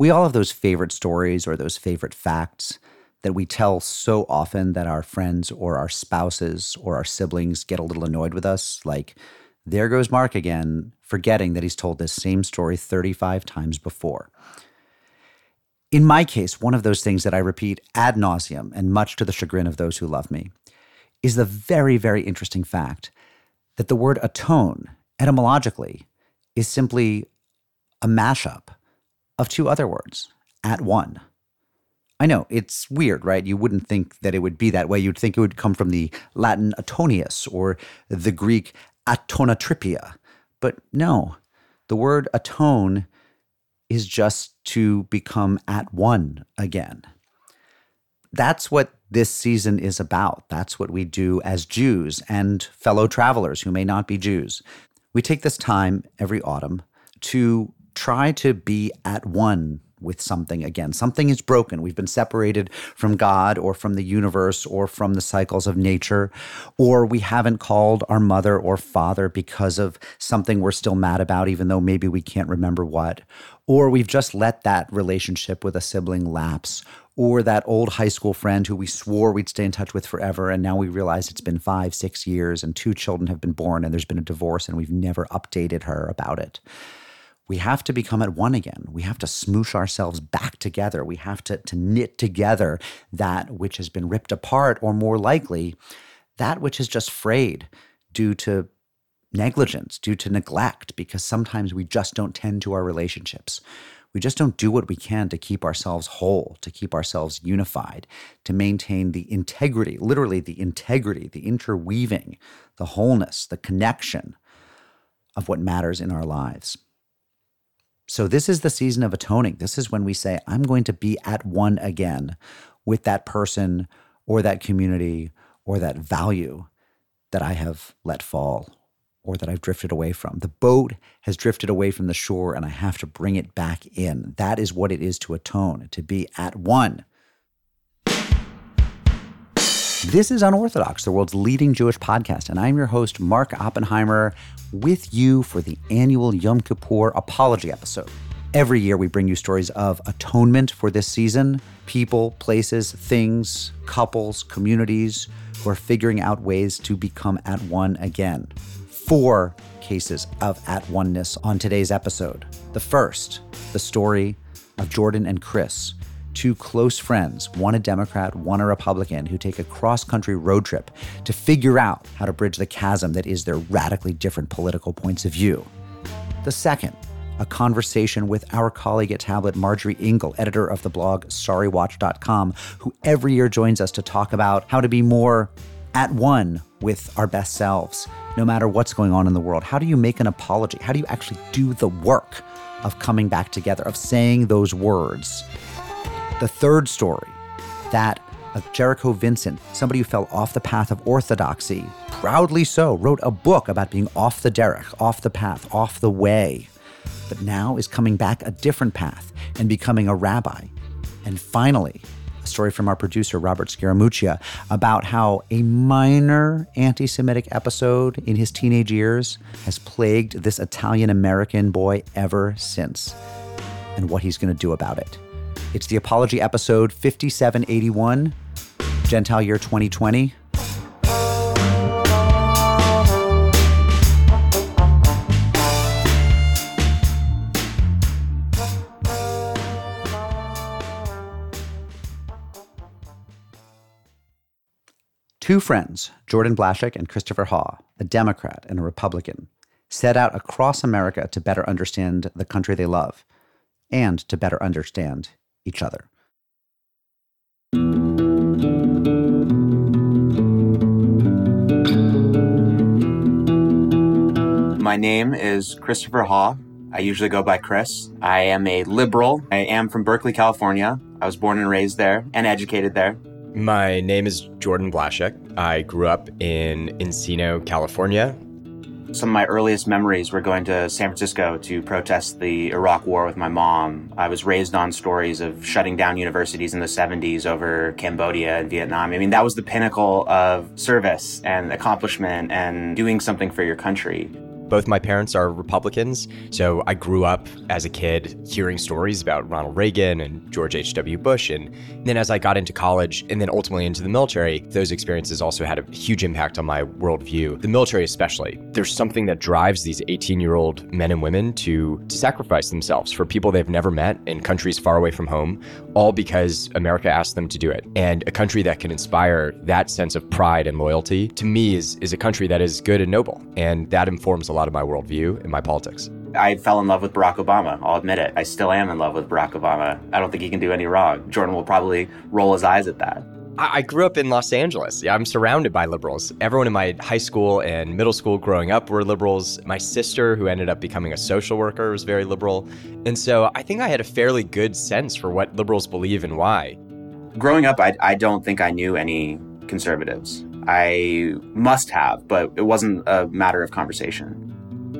We all have those favorite stories or those favorite facts that we tell so often that our friends or our spouses or our siblings get a little annoyed with us. Like, there goes Mark again, forgetting that he's told this same story 35 times before. In my case, one of those things that I repeat ad nauseum and much to the chagrin of those who love me is the very, very interesting fact that the word atone, etymologically, is simply a mashup of two other words, at one. I know it's weird, right? You wouldn't think that it would be that way. You'd think it would come from the Latin atonius or the Greek atonatripia. But no, the word atone is just to become at one again. That's what this season is about. That's what we do as Jews and fellow travelers who may not be Jews. We take this time every autumn to try to be at one with something again. Something is broken. We've been separated from God or from the universe or from the cycles of nature, or we haven't called our mother or father because of something we're still mad about, even though maybe we can't remember what, or we've just let that relationship with a sibling lapse. Or that old high school friend who we swore we'd stay in touch with forever. And now we realize it's been five, six years and two children have been born and there's been a divorce and we've never updated her about it we have to become at one again. We have to smoosh ourselves back together. We have to, to knit together that which has been ripped apart, or more likely, that which is just frayed due to negligence, due to neglect, because sometimes we just don't tend to our relationships. We just don't do what we can to keep ourselves whole, to keep ourselves unified, to maintain the integrity, literally the integrity, the interweaving, the wholeness, the connection of what matters in our lives. So, this is the season of atoning. This is when we say, I'm going to be at one again with that person or that community or that value that I have let fall or that I've drifted away from. The boat has drifted away from the shore and I have to bring it back in. That is what it is to atone, to be at one. This is Unorthodox, the world's leading Jewish podcast, and I'm your host, Mark Oppenheimer, with you for the annual Yom Kippur Apology episode. Every year, we bring you stories of atonement for this season people, places, things, couples, communities who are figuring out ways to become at one again. Four cases of at oneness on today's episode. The first, the story of Jordan and Chris two close friends, one a Democrat, one a Republican, who take a cross country road trip to figure out how to bridge the chasm that is their radically different political points of view. The second, a conversation with our colleague at Tablet, Marjorie Ingall, editor of the blog sorrywatch.com, who every year joins us to talk about how to be more at one with our best selves, no matter what's going on in the world. How do you make an apology? How do you actually do the work of coming back together, of saying those words? The third story, that of Jericho Vincent, somebody who fell off the path of orthodoxy, proudly so, wrote a book about being off the derech, off the path, off the way, but now is coming back a different path and becoming a rabbi. And finally, a story from our producer, Robert Scaramuccia, about how a minor anti Semitic episode in his teenage years has plagued this Italian American boy ever since, and what he's going to do about it. It's the Apology episode 5781, Gentile year 2020. Two friends, Jordan Blashek and Christopher Haugh, a Democrat and a Republican, set out across America to better understand the country they love and to better understand each other. My name is Christopher Haugh. I usually go by Chris. I am a liberal. I am from Berkeley, California. I was born and raised there and educated there. My name is Jordan Blashek. I grew up in Encino, California, some of my earliest memories were going to San Francisco to protest the Iraq War with my mom. I was raised on stories of shutting down universities in the 70s over Cambodia and Vietnam. I mean, that was the pinnacle of service and accomplishment and doing something for your country. Both my parents are Republicans, so I grew up as a kid hearing stories about Ronald Reagan and George H.W. Bush. And then as I got into college and then ultimately into the military, those experiences also had a huge impact on my worldview, the military especially. There's something that drives these 18 year old men and women to, to sacrifice themselves for people they've never met in countries far away from home, all because America asked them to do it. And a country that can inspire that sense of pride and loyalty, to me, is, is a country that is good and noble. And that informs a lot of my worldview and my politics. I fell in love with Barack Obama. I'll admit it. I still am in love with Barack Obama. I don't think he can do any wrong. Jordan will probably roll his eyes at that. I grew up in Los Angeles. I'm surrounded by liberals. Everyone in my high school and middle school growing up were liberals. My sister, who ended up becoming a social worker, was very liberal. And so I think I had a fairly good sense for what liberals believe and why. Growing up, I, I don't think I knew any conservatives. I must have, but it wasn't a matter of conversation.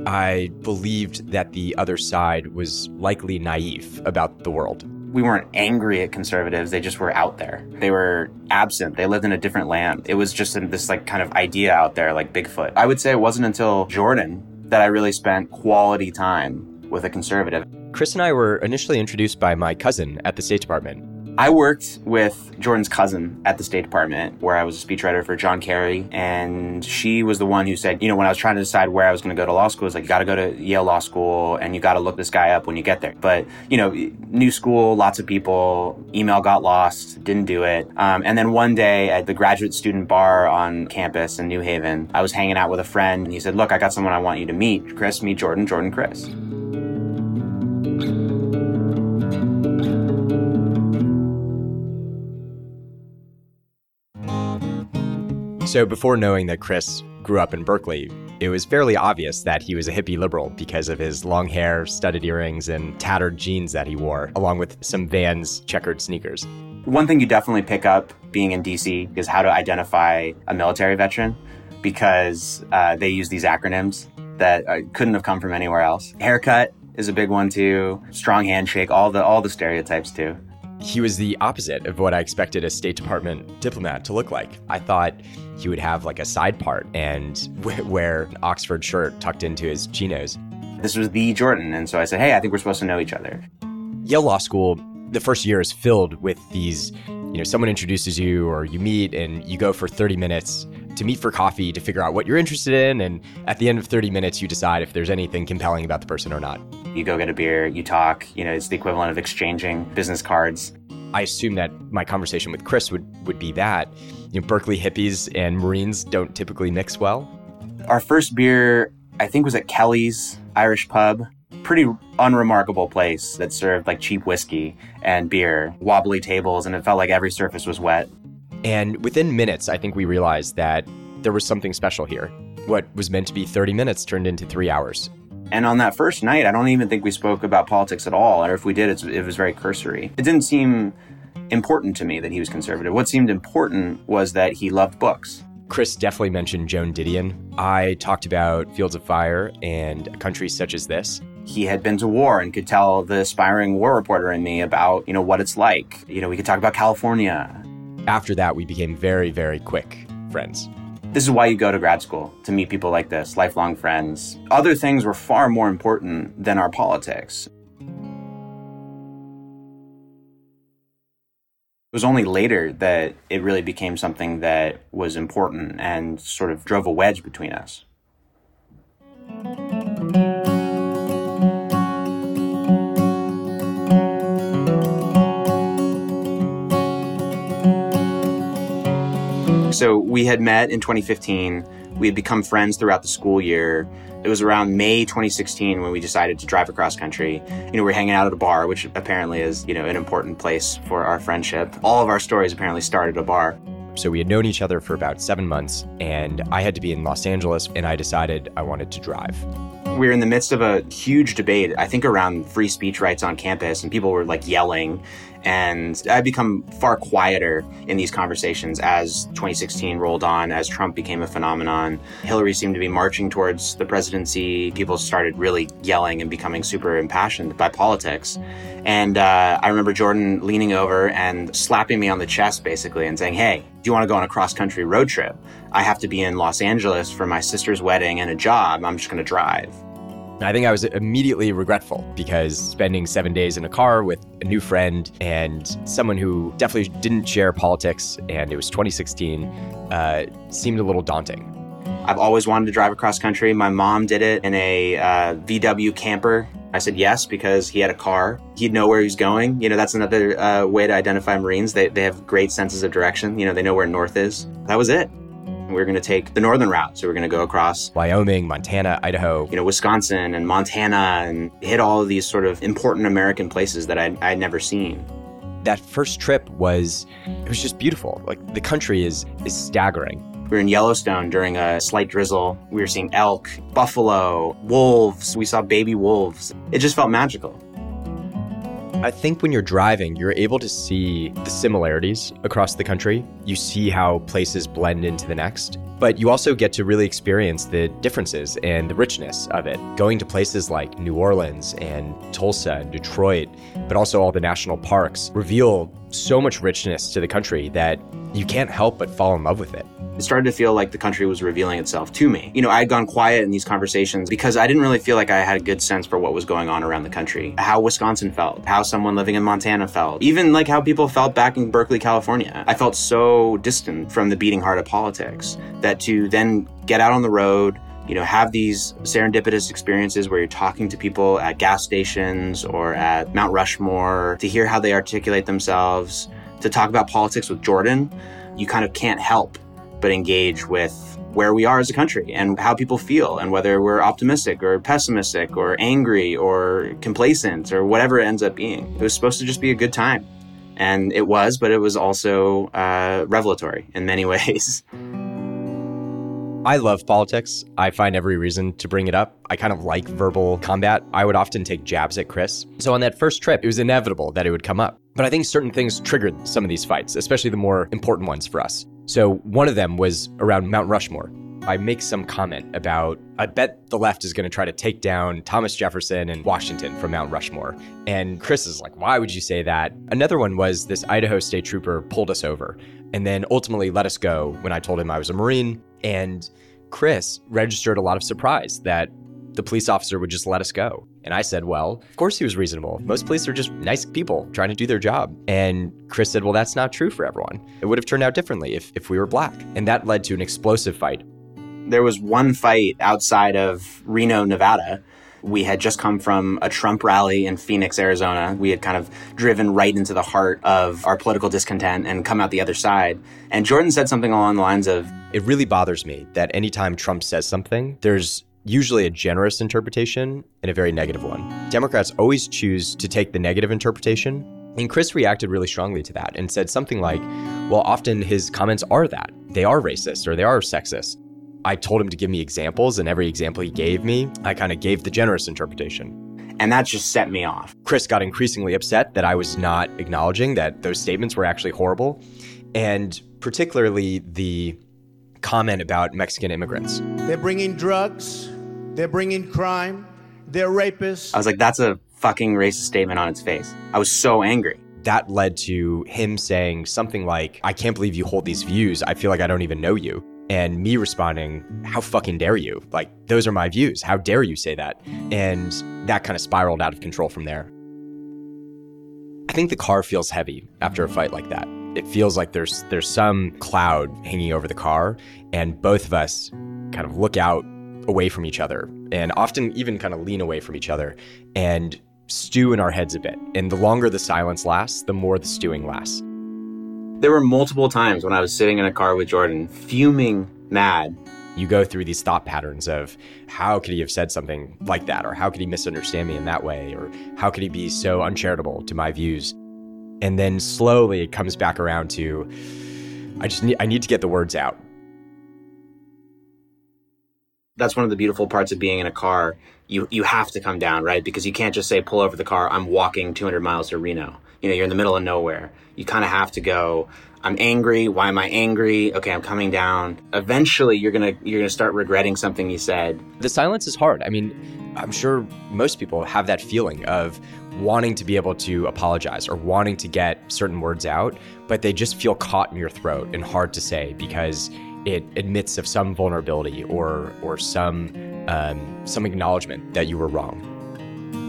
I believed that the other side was likely naive about the world. We weren't angry at conservatives, they just were out there. They were absent, they lived in a different land. It was just this like kind of idea out there like Bigfoot. I would say it wasn't until Jordan that I really spent quality time with a conservative. Chris and I were initially introduced by my cousin at the State Department. I worked with Jordan's cousin at the State Department, where I was a speechwriter for John Kerry, and she was the one who said, you know, when I was trying to decide where I was going to go to law school, it's like, you got to go to Yale Law School, and you got to look this guy up when you get there. But you know, new school, lots of people, email got lost, didn't do it. Um, and then one day at the graduate student bar on campus in New Haven, I was hanging out with a friend, and he said, look, I got someone I want you to meet. Chris, meet Jordan. Jordan, Chris. So before knowing that Chris grew up in Berkeley, it was fairly obvious that he was a hippie liberal because of his long hair, studded earrings, and tattered jeans that he wore, along with some Vans checkered sneakers. One thing you definitely pick up being in DC is how to identify a military veteran because uh, they use these acronyms that uh, couldn't have come from anywhere else. Haircut is a big one too. Strong handshake, all the all the stereotypes too. He was the opposite of what I expected a State Department diplomat to look like. I thought he would have like a side part and wear an Oxford shirt tucked into his chinos. This was the Jordan, and so I said, "Hey, I think we're supposed to know each other." Yale Law School, the first year is filled with these. You know, someone introduces you, or you meet, and you go for 30 minutes to meet for coffee to figure out what you're interested in. And at the end of 30 minutes, you decide if there's anything compelling about the person or not. You go get a beer, you talk, you know, it's the equivalent of exchanging business cards. I assume that my conversation with Chris would, would be that. You know, Berkeley hippies and Marines don't typically mix well. Our first beer, I think, was at Kelly's Irish Pub. Pretty unremarkable place that served like cheap whiskey and beer, wobbly tables, and it felt like every surface was wet. And within minutes, I think we realized that there was something special here. What was meant to be 30 minutes turned into three hours. And on that first night, I don't even think we spoke about politics at all. Or if we did, it was very cursory. It didn't seem important to me that he was conservative. What seemed important was that he loved books. Chris definitely mentioned Joan Didion. I talked about Fields of Fire and a country such as this. He had been to war and could tell the aspiring war reporter in me about, you know, what it's like. You know, we could talk about California. After that, we became very, very quick friends. This is why you go to grad school, to meet people like this, lifelong friends. Other things were far more important than our politics. It was only later that it really became something that was important and sort of drove a wedge between us. Um, so we had met in 2015. We had become friends throughout the school year. It was around May 2016 when we decided to drive across country. You know, we are hanging out at a bar, which apparently is, you know, an important place for our friendship. All of our stories apparently started at a bar. So we had known each other for about seven months, and I had to be in Los Angeles, and I decided I wanted to drive. We were in the midst of a huge debate, I think around free speech rights on campus, and people were like yelling and I've become far quieter in these conversations as 2016 rolled on, as Trump became a phenomenon. Hillary seemed to be marching towards the presidency. People started really yelling and becoming super impassioned by politics. And uh, I remember Jordan leaning over and slapping me on the chest basically and saying, Hey, Do you want to go on a cross country road trip? I have to be in Los Angeles for my sister's wedding and a job. I'm just going to drive. I think I was immediately regretful because spending seven days in a car with a new friend and someone who definitely didn't share politics, and it was 2016, uh, seemed a little daunting. I've always wanted to drive across country. My mom did it in a uh, VW camper. I said yes because he had a car. He'd know where he's going. You know, that's another uh, way to identify Marines. They, they have great senses of direction. You know, they know where north is. That was it. We are going to take the northern route. So we're going to go across Wyoming, Montana, Idaho, you know, Wisconsin and Montana and hit all of these sort of important American places that I'd, I'd never seen. That first trip was, it was just beautiful. Like the country is, is staggering. We were in Yellowstone during a slight drizzle. We were seeing elk, buffalo, wolves. We saw baby wolves. It just felt magical. I think when you're driving, you're able to see the similarities across the country. You see how places blend into the next, but you also get to really experience the differences and the richness of it. Going to places like New Orleans and Tulsa and Detroit, but also all the national parks, reveal so much richness to the country that you can't help but fall in love with it it started to feel like the country was revealing itself to me. You know, I had gone quiet in these conversations because I didn't really feel like I had a good sense for what was going on around the country, how Wisconsin felt, how someone living in Montana felt, even like how people felt back in Berkeley, California. I felt so distant from the beating heart of politics that to then get out on the road, you know, have these serendipitous experiences where you're talking to people at gas stations or at Mount Rushmore to hear how they articulate themselves, to talk about politics with Jordan, you kind of can't help but engage with where we are as a country and how people feel and whether we're optimistic or pessimistic or angry or complacent or whatever it ends up being. It was supposed to just be a good time. And it was, but it was also uh, revelatory in many ways. I love politics. I find every reason to bring it up. I kind of like verbal combat. I would often take jabs at Chris. So on that first trip, it was inevitable that it would come up. But I think certain things triggered some of these fights, especially the more important ones for us. So one of them was around Mount Rushmore. I make some comment about, I bet the left is going to try to take down Thomas Jefferson and Washington from Mount Rushmore. And Chris is like, why would you say that? Another one was this Idaho state trooper pulled us over and then ultimately let us go when I told him I was a Marine. And Chris registered a lot of surprise that the police officer would just let us go. And I said, well, of course he was reasonable. Most police are just nice people trying to do their job. And Chris said, well, that's not true for everyone. It would have turned out differently if, if we were black. And that led to an explosive fight. There was one fight outside of Reno, Nevada. We had just come from a Trump rally in Phoenix, Arizona. We had kind of driven right into the heart of our political discontent and come out the other side. And Jordan said something along the lines of It really bothers me that anytime Trump says something, there's usually a generous interpretation and a very negative one. Democrats always choose to take the negative interpretation. And Chris reacted really strongly to that and said something like, well, often his comments are that. They are racist or they are sexist. I told him to give me examples, and every example he gave me, I kind of gave the generous interpretation. And that just set me off. Chris got increasingly upset that I was not acknowledging that those statements were actually horrible. And particularly the comment about Mexican immigrants. They're bringing drugs, they're bringing crime, they're rapists. I was like, that's a fucking racist statement on its face. I was so angry. That led to him saying something like, I can't believe you hold these views. I feel like I don't even know you. And me responding, How fucking dare you? Like, those are my views. How dare you say that? And that kind of spiraled out of control from there. I think the car feels heavy after a fight like that it feels like there's there's some cloud hanging over the car and both of us kind of look out away from each other and often even kind of lean away from each other and stew in our heads a bit. And the longer the silence lasts the more the stewing lasts. There were multiple times when i was sitting in a car with jordan fuming mad. You go through these thought patterns of how could he have said something like that or how could he misunderstand me in that way or how could he be so uncharitable to my views and then slowly it comes back around to I just need I need to get the words out. That's one of the beautiful parts of being in a car. You you have to come down, right? Because you can't just say pull over the car, I'm walking 200 miles to Reno. You know, you're in the middle of nowhere. You kind of have to go I'm angry. Why am I angry? Okay, I'm coming down. Eventually, you're gonna you're gonna start regretting something you said. The silence is hard. I mean, I'm sure most people have that feeling of wanting to be able to apologize or wanting to get certain words out, but they just feel caught in your throat and hard to say because it admits of some vulnerability or or some um, some acknowledgement that you were wrong.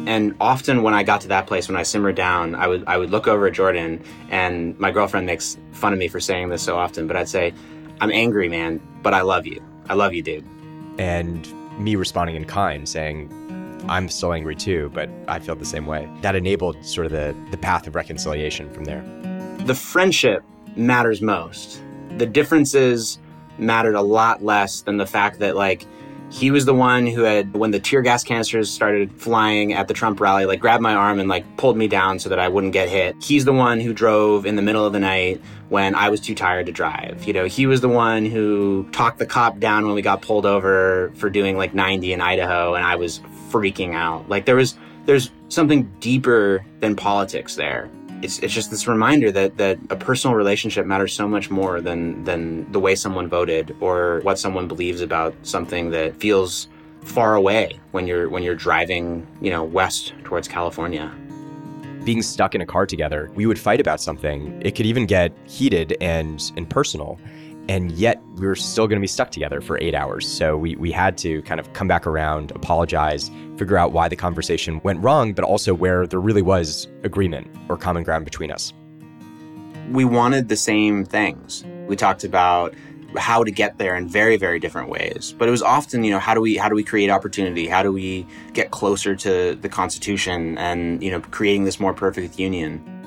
And often when I got to that place, when I simmered down, I would I would look over at Jordan, and my girlfriend makes fun of me for saying this so often, but I'd say, "I'm angry, man, but I love you. I love you, dude." And me responding in kind, saying, I'm still angry too, but I feel the same way. That enabled sort of the, the path of reconciliation from there. The friendship matters most. The differences mattered a lot less than the fact that, like, he was the one who had, when the tear gas canisters started flying at the Trump rally, like grabbed my arm and like pulled me down so that I wouldn't get hit. He's the one who drove in the middle of the night when I was too tired to drive. You know, he was the one who talked the cop down when we got pulled over for doing like 90 in Idaho and I was freaking out. Like there was, there's something deeper than politics there it's, it's just this reminder that, that a personal relationship matters so much more than, than the way someone voted or what someone believes about something that feels far away when you're when you're driving, you know, west towards California. Being stuck in a car together, we would fight about something. It could even get heated and and personal and yet we were still going to be stuck together for eight hours. So we, we had to kind of come back around, apologize, figure out why the conversation went wrong, but also where there really was agreement or common ground between us. We wanted the same things. We talked about how to get there in very very different ways but it was often you know how do we how do we create opportunity how do we get closer to the constitution and you know creating this more perfect union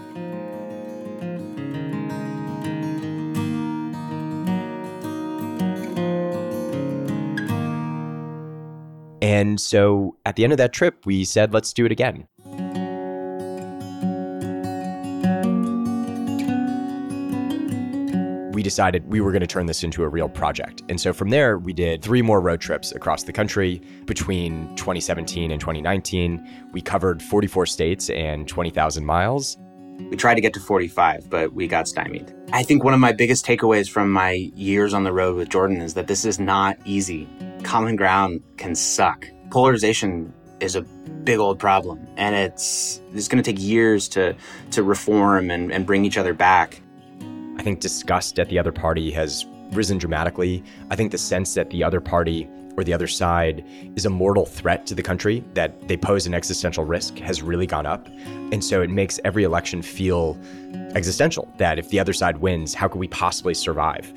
And so at the end of that trip, we said, let's do it again. we decided we were going to turn this into a real project. And so from there, we did three more road trips across the country between 2017 and 2019. We covered 44 states and 20,000 miles. We tried to get to 45, but we got stymied. I think one of my biggest takeaways from my years on the road with Jordan is that this is not easy common ground can suck. Polarization is a big old problem, and it's it's going to take years to to reform and, and bring each other back. I think disgust at the other party has risen dramatically. I think the sense that the other party or the other side is a mortal threat to the country, that they pose an existential risk, has really gone up. And so it makes every election feel existential that if the other side wins, how could we possibly survive?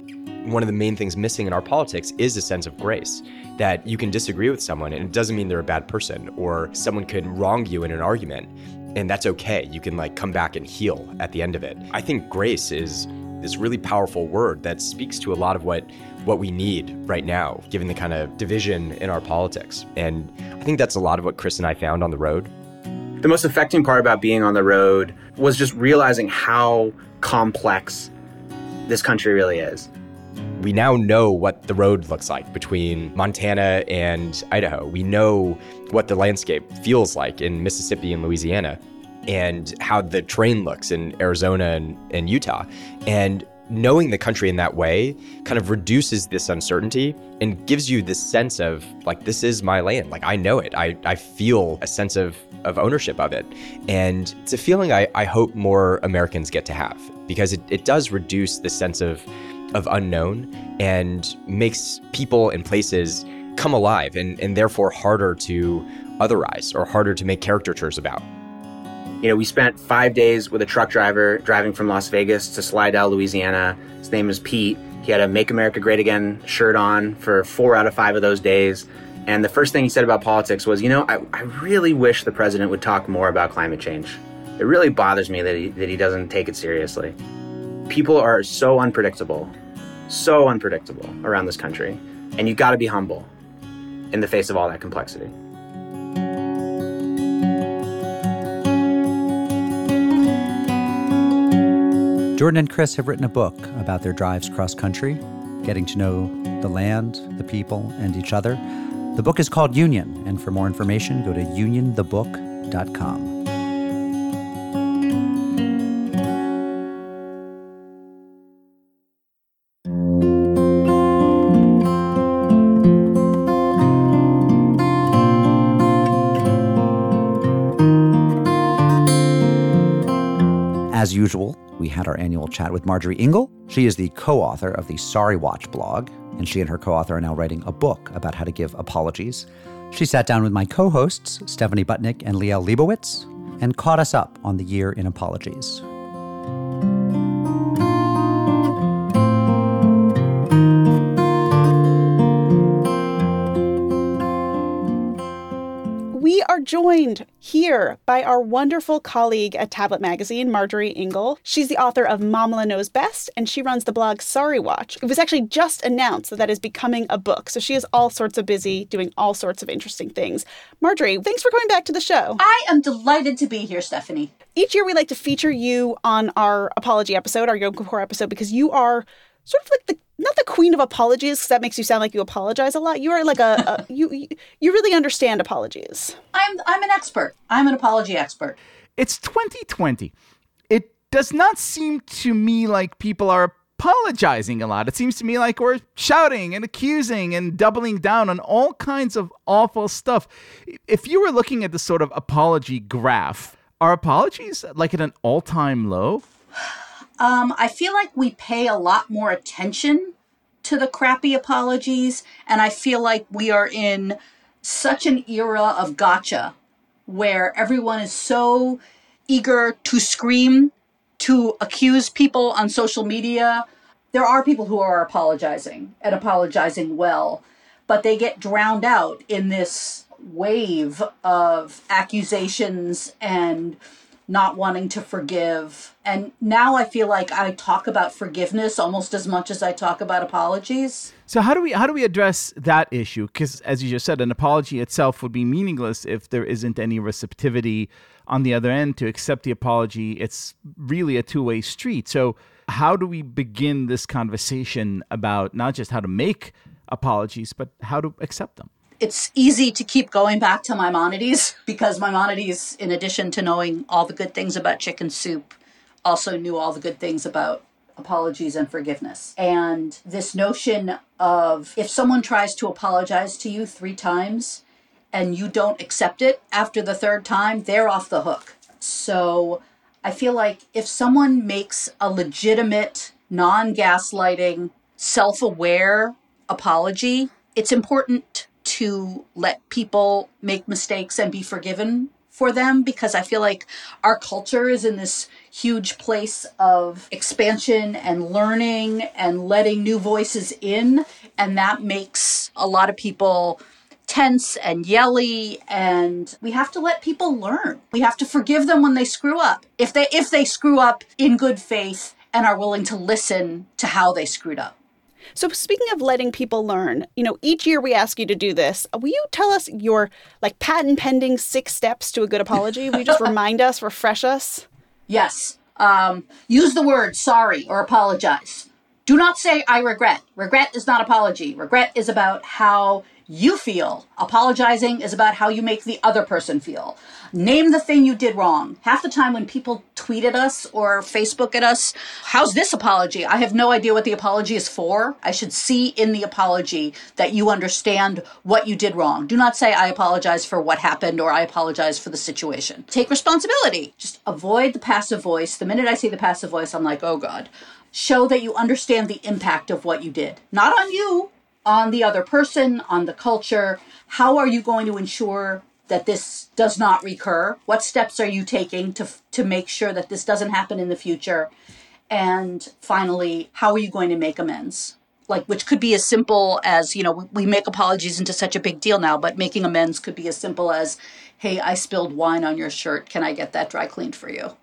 one of the main things missing in our politics is a sense of grace that you can disagree with someone and it doesn't mean they're a bad person or someone could wrong you in an argument and that's okay you can like come back and heal at the end of it i think grace is this really powerful word that speaks to a lot of what what we need right now given the kind of division in our politics and i think that's a lot of what chris and i found on the road the most affecting part about being on the road was just realizing how complex this country really is we now know what the road looks like between Montana and Idaho. We know what the landscape feels like in Mississippi and Louisiana and how the terrain looks in Arizona and, and Utah. And knowing the country in that way kind of reduces this uncertainty and gives you this sense of like this is my land. Like i know it. I, I feel a sense of, of ownership of it. And it's a feeling I, I hope more americans get to have because it, it does reduce the sense of of unknown and makes people and places come alive and, and therefore harder to otherize or harder to make caricatures about. You know, we spent five days with a truck driver driving from Las Vegas to Slidell, Louisiana. His name is Pete. He had a Make America Great Again shirt on for four out of five of those days. And the first thing he said about politics was, you know, I, I really wish the president would talk more about climate change. It really bothers me that he, that he doesn't take it seriously people are so unpredictable, so unpredictable around this country. And you got to be humble in the face of all that complexity. Jordan and Chris have written a book about their drives cross country, getting to know the land, the people, and each other. The book is called Union, and for more information, go to unionthebook.com. had our annual chat with Marjorie Ingall. She is the co author of the Sorry Watch blog, and she and her co author are now writing a book about how to give apologies. She sat down with my co hosts, Stephanie Butnick and Liel Leibovitz, and caught us up on the year in apologies. We are joined here by our wonderful colleague at Tablet Magazine, Marjorie Ingall. She's the author of Mamaleh Knows Best, and she runs the blog Sorry Watch. It was actually just announced that that is becoming a book, so she is all sorts of busy doing all sorts of interesting things. Marjorie, thanks for coming back to the show. I am delighted to be here, Stephanie. Each year we like to feature you on our apology episode, our Yom Kippur episode, because you are sort of like the not the queen of apologies because that makes you sound like you apologize a lot. You are like a, a you, you you really understand apologies. I'm I'm an expert. I'm an apology expert. It's 2020. It does not seem to me like people are apologizing a lot. It seems to me like we're shouting and accusing and doubling down on all kinds of awful stuff. If you were looking at the sort of apology graph, are apologies like at an all-time low? Um, I feel like we pay a lot more attention to the crappy apologies, and I feel like we are in such an era of gotcha where everyone is so eager to scream, to accuse people on social media. There are people who are apologizing and apologizing well, but they get drowned out in this wave of accusations and not wanting to forgive. And now I feel like I talk about forgiveness almost as much as I talk about apologies. So how do we how do we address that issue? Because as you just said, an apology itself would be meaningless if there isn't any receptivity on the other end to accept the apology. It's really a two way street. So how do we begin this conversation about not just how to make apologies, but how to accept them? It's easy to keep going back to Maimonides because Maimonides, in addition to knowing all the good things about chicken soup, also knew all the good things about apologies and forgiveness. And this notion of if someone tries to apologize to you three times and you don't accept it after the third time, they're off the hook. So I feel like if someone makes a legitimate, non gaslighting, self aware apology, it's important to let people make mistakes and be forgiven for them because I feel like our culture is in this huge place of expansion and learning and letting new voices in. And that makes a lot of people tense and yelly and we have to let people learn. We have to forgive them when they screw up. If they if they screw up in good faith and are willing to listen to how they screwed up. So speaking of letting people learn, you know, each year we ask you to do this. Will you tell us your like patent pending six steps to a good apology? Will you just remind us, refresh us? Yes. Um, use the word sorry or apologize. Do not say I regret. Regret is not apology. Regret is about how you feel. Apologizing is about how you make the other person feel. Name the thing you did wrong. Half the time when people tweet at us or Facebook at us, how's this apology? I have no idea what the apology is for. I should see in the apology that you understand what you did wrong. Do not say I apologize for what happened or I apologize for the situation. Take responsibility. Just avoid the passive voice. The minute I see the passive voice, I'm like, oh God. Show that you understand the impact of what you did. Not on you, on the other person, on the culture. How are you going to ensure that this does not recur? What steps are you taking to to make sure that this doesn't happen in the future? And finally, how are you going to make amends? Like, which could be as simple as, you know, we make apologies into such a big deal now, but making amends could be as simple as, hey, I spilled wine on your shirt. Can I get that dry cleaned for you?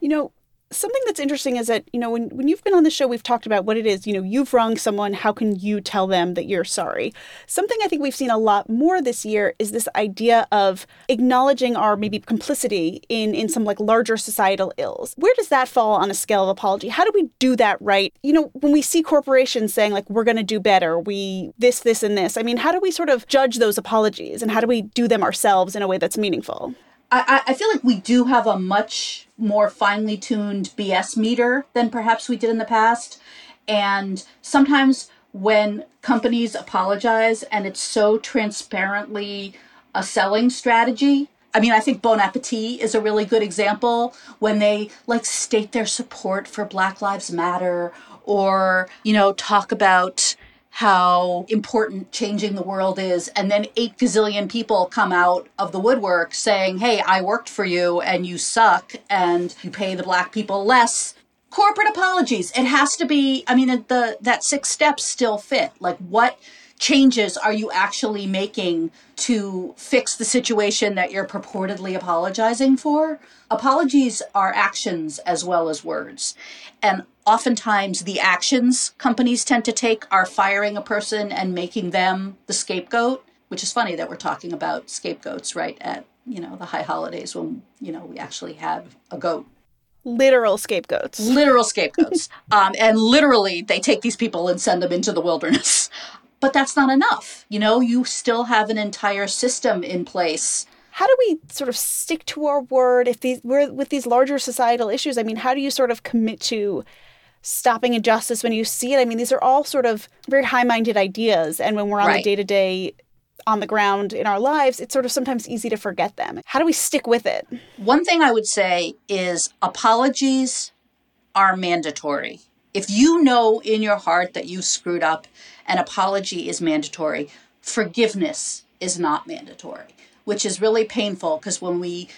You know, something that's interesting is that you know when, when you've been on the show we've talked about what it is you know you've wronged someone how can you tell them that you're sorry? Something i think we've seen a lot more this year is this idea of acknowledging our maybe complicity in in some like larger societal ills. Where does that fall on a scale of apology? How do we do that right? You know when we see corporations saying like we're going to do better. We this this and this. I mean how do we sort of judge those apologies and how do we do them ourselves in a way that's meaningful I, I feel like we do have a much more finely tuned BS meter than perhaps we did in the past. And sometimes when companies apologize and it's so transparently a selling strategy, I mean, I think Bon Appetit is a really good example when they like state their support for Black Lives Matter or, you know, talk about how important changing the world is. And then eight gazillion people come out of the woodwork saying, Hey, I worked for you and you suck and you pay the black people less. Corporate apologies. It has to be, I mean, the, that six steps still fit. Like what changes are you actually making to fix the situation that you're purportedly apologizing for? Apologies are actions as well as words. And oftentimes the actions companies tend to take are firing a person and making them the scapegoat, which is funny that we're talking about scapegoats right at, you know, the high holidays when, you know, we actually have a goat literal scapegoats. Literal scapegoats. um, and literally, they take these people and send them into the wilderness. But that's not enough. You know, you still have an entire system in place. How do we sort of stick to our word if these we're with these larger societal issues? I mean, how do you sort of commit to stopping injustice when you see it? I mean, these are all sort of very high-minded ideas, and when we're on right. the day-to-day on the ground in our lives, it's sort of sometimes easy to forget them. How do we stick with it? One thing I would say is apologies are mandatory. If you know in your heart that you screwed up, an apology is mandatory. Forgiveness is not mandatory, which is really painful because when we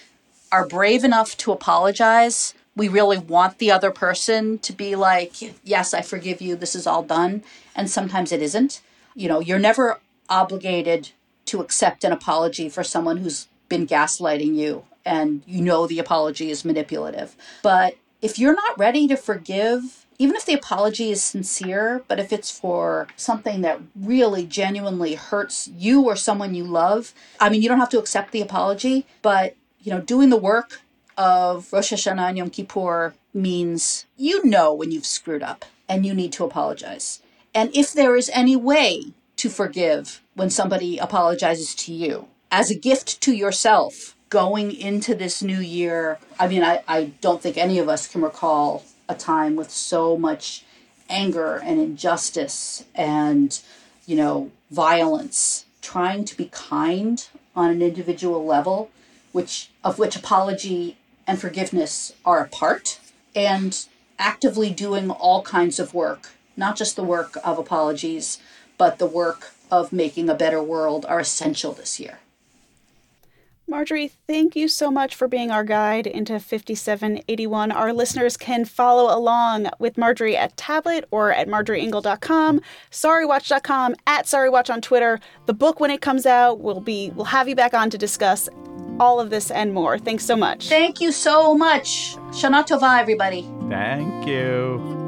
are brave enough to apologize, we really want the other person to be like, Yes, I forgive you. This is all done. And sometimes it isn't. You know, you're never obligated to accept an apology for someone who's been gaslighting you and you know the apology is manipulative. But if you're not ready to forgive even if the apology is sincere, but if it's for something that really genuinely hurts you or someone you love, I mean, you don't have to accept the apology, but you know, doing the work of Rosh Hashanah and Yom Kippur means you know when you've screwed up and you need to apologize. And if there is any way to forgive when somebody apologizes to you as a gift to yourself going into this new year, I mean, I, I don't think any of us can recall a time with so much anger and injustice and, you know, violence, trying to be kind on an individual level, which of which apology and forgiveness are a part, and actively doing all kinds of work, not just the work of apologies, but the work of making a better world are essential this year. Marjorie, thank you so much for being our guide into 5781. Our listeners can follow along with Marjorie at Tablet or at marjorieingall.com, sorrywatch.com, at sorrywatch on Twitter. The book, when it comes out, we'll be we'll have you back on to discuss all of this and more. Thanks so much. Thank you so much. Shana Tova, everybody. Thank you.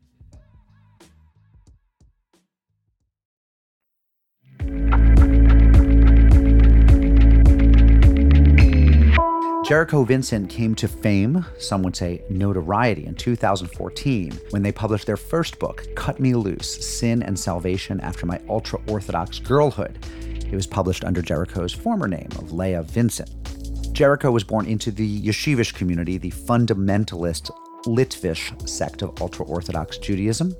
Jericho Vincent came to fame, some would say notoriety, in 2014 when they published their first book, Cut Me Loose Sin and Salvation After My Ultra Orthodox Girlhood. It was published under Jericho's former name of Leah Vincent. Jericho was born into the yeshivish community, the fundamentalist Litvish sect of ultra Orthodox Judaism.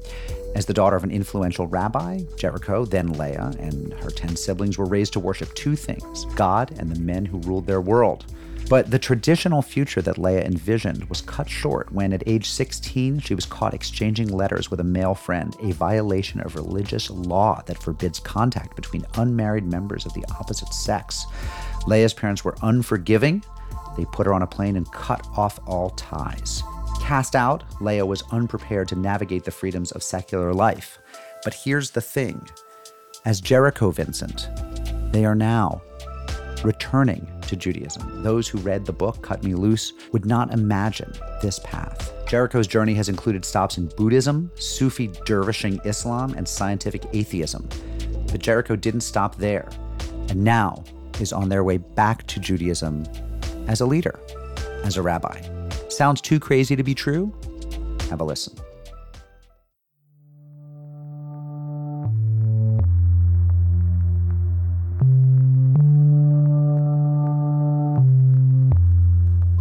As the daughter of an influential rabbi, Jericho, then Leah, and her 10 siblings were raised to worship two things God and the men who ruled their world. But the traditional future that Leah envisioned was cut short when, at age 16, she was caught exchanging letters with a male friend, a violation of religious law that forbids contact between unmarried members of the opposite sex. Leah's parents were unforgiving. They put her on a plane and cut off all ties. Cast out, Leah was unprepared to navigate the freedoms of secular life. But here's the thing as Jericho Vincent, they are now returning to Judaism. Those who read the book, Cut Me Loose, would not imagine this path. Jericho's journey has included stops in Buddhism, Sufi dervishing Islam, and scientific atheism. But Jericho didn't stop there, and now is on their way back to Judaism as a leader, as a rabbi. Sounds too crazy to be true? Have a listen.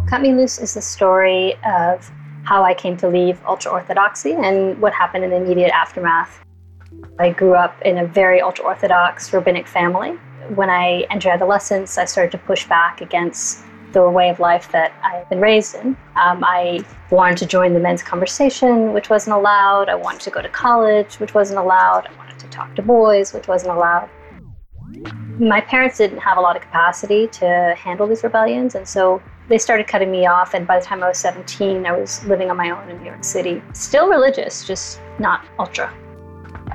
Cut Me Loose is the story of how I came to leave ultra orthodoxy and what happened in the immediate aftermath. I grew up in a very ultra orthodox rabbinic family. When I entered adolescence, I started to push back against the way of life that I had been raised in. Um, I wanted to join the men's conversation, which wasn't allowed. I wanted to go to college, which wasn't allowed. I wanted to talk to boys, which wasn't allowed. My parents didn't have a lot of capacity to handle these rebellions, and so they started cutting me off, and by the time I was 17, I was living on my own in New York City. Still religious, just not ultra.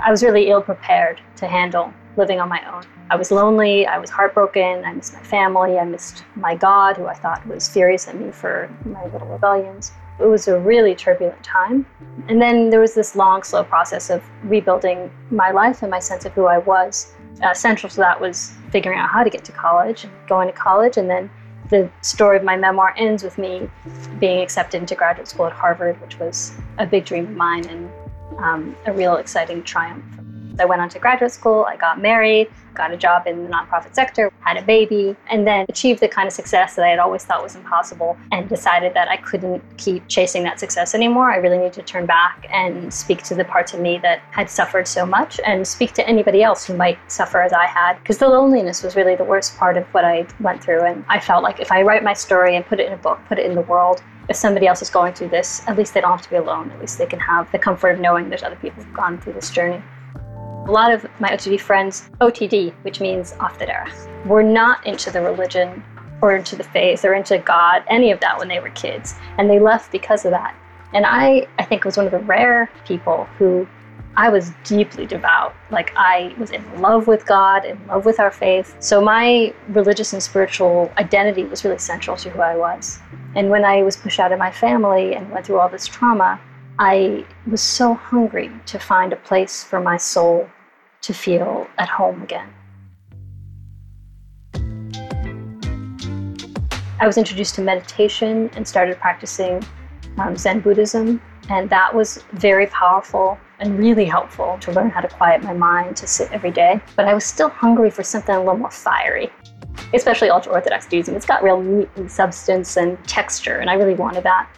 I was really ill prepared to handle living on my own. I was lonely, I was heartbroken, I missed my family, I missed my God, who I thought was furious at me for my little rebellions. It was a really turbulent time. And then there was this long, slow process of rebuilding my life and my sense of who I was. Uh, central to that was figuring out how to get to college, going to college, and then the story of my memoir ends with me being accepted into graduate school at Harvard, which was a big dream of mine and um, a real exciting triumph. I went on to graduate school, I got married, got a job in the nonprofit sector, had a baby, and then achieved the kind of success that I had always thought was impossible and decided that I couldn't keep chasing that success anymore. I really need to turn back and speak to the parts of me that had suffered so much and speak to anybody else who might suffer as I had. Because the loneliness was really the worst part of what I went through. And I felt like if I write my story and put it in a book, put it in the world, if somebody else is going through this, at least they don't have to be alone. At least they can have the comfort of knowing there's other people who've gone through this journey. A lot of my OTD friends, OTD, which means off the derech, were not into the religion or into the faith or into God, any of that when they were kids. And they left because of that. And I, I think, was one of the rare people who I was deeply devout. Like I was in love with God, in love with our faith. So my religious and spiritual identity was really central to who I was. And when I was pushed out of my family and went through all this trauma, I was so hungry to find a place for my soul to feel at home again. I was introduced to meditation and started practicing um, Zen Buddhism, and that was very powerful and really helpful to learn how to quiet my mind to sit every day. But I was still hungry for something a little more fiery. especially ultra Orthodox Judaism. It's got real meat and substance and texture, and I really wanted that.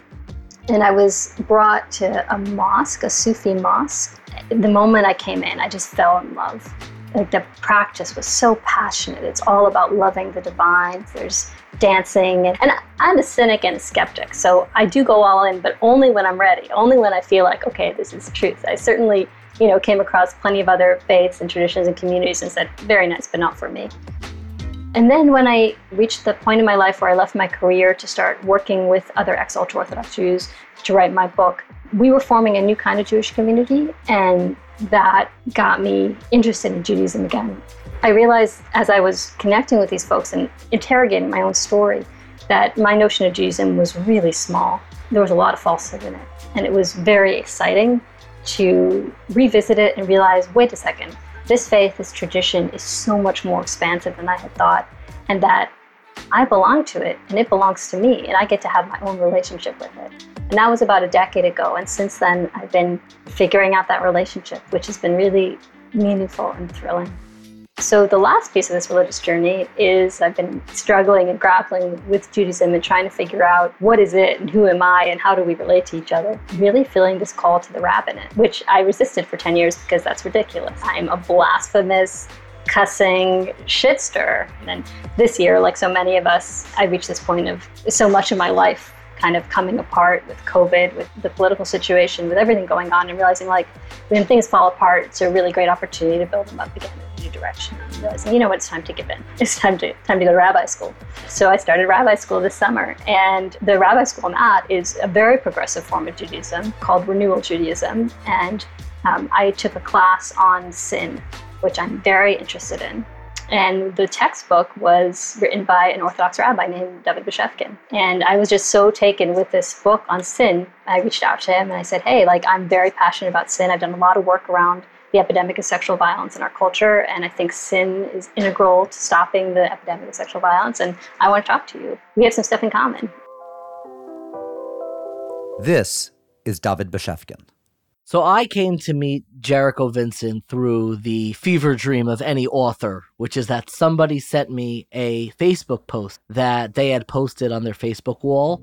And I was brought to a mosque, a Sufi mosque. The moment I came in, I just fell in love. Like the practice was so passionate. It's all about loving the divine. There's dancing, and, I'm a cynic and a skeptic, so I do go all in, but only when I'm ready, only when I feel like, okay, this is truth. I certainly, you know, came across plenty of other faiths and traditions and communities and said, very nice, but not for me. And then when I reached the point in my life where I left my career to start working with other ex ultra Orthodox Jews to write my book, we were forming a new kind of Jewish community, and that got me interested in Judaism again. I realized as I was connecting with these folks and interrogating my own story that my notion of Judaism was really small. There was a lot of falsehood in it, and it was very exciting to revisit it and realize wait a second, this faith, this tradition is so much more expansive than I had thought, and that I belong to it and it belongs to me, and I get to have my own relationship with it. And that was about a decade ago. And since then, I've been figuring out that relationship, which has been really meaningful and thrilling. So, the last piece of this religious journey is I've been struggling and grappling with Judaism and trying to figure out what is it and who am I and how do we relate to each other. Really feeling this call to the rabbinate, which I resisted for 10 years because that's ridiculous. I'm a blasphemous, cussing shitster. And then this year, like so many of us, I reached this point of so much of my life kind of coming apart with COVID, with the political situation, with everything going on, and realizing like when things fall apart, it's a really great opportunity to build them up again in a new direction. And realizing, you know what, it's time to give in. It's time to time to go to rabbi school. So I started rabbi school this summer, and the rabbi school I'm at is a very progressive form of Judaism called Renewal Judaism, and um, I took a class on sin, which I'm very interested in. And the textbook was written by an Orthodox rabbi named David Bashevkin. And I was just so taken with this book on sin. I reached out to him and I said, Hey, like, I'm very passionate about sin. I've done a lot of work around the epidemic of sexual violence in our culture. And I think sin is integral to stopping the epidemic of sexual violence. And I want to talk to you. We have some stuff in common. This is David Bashevkin. So I came to meet Jericho Vincent through the fever dream of any author, which is that somebody sent me a Facebook post that they had posted on their Facebook wall.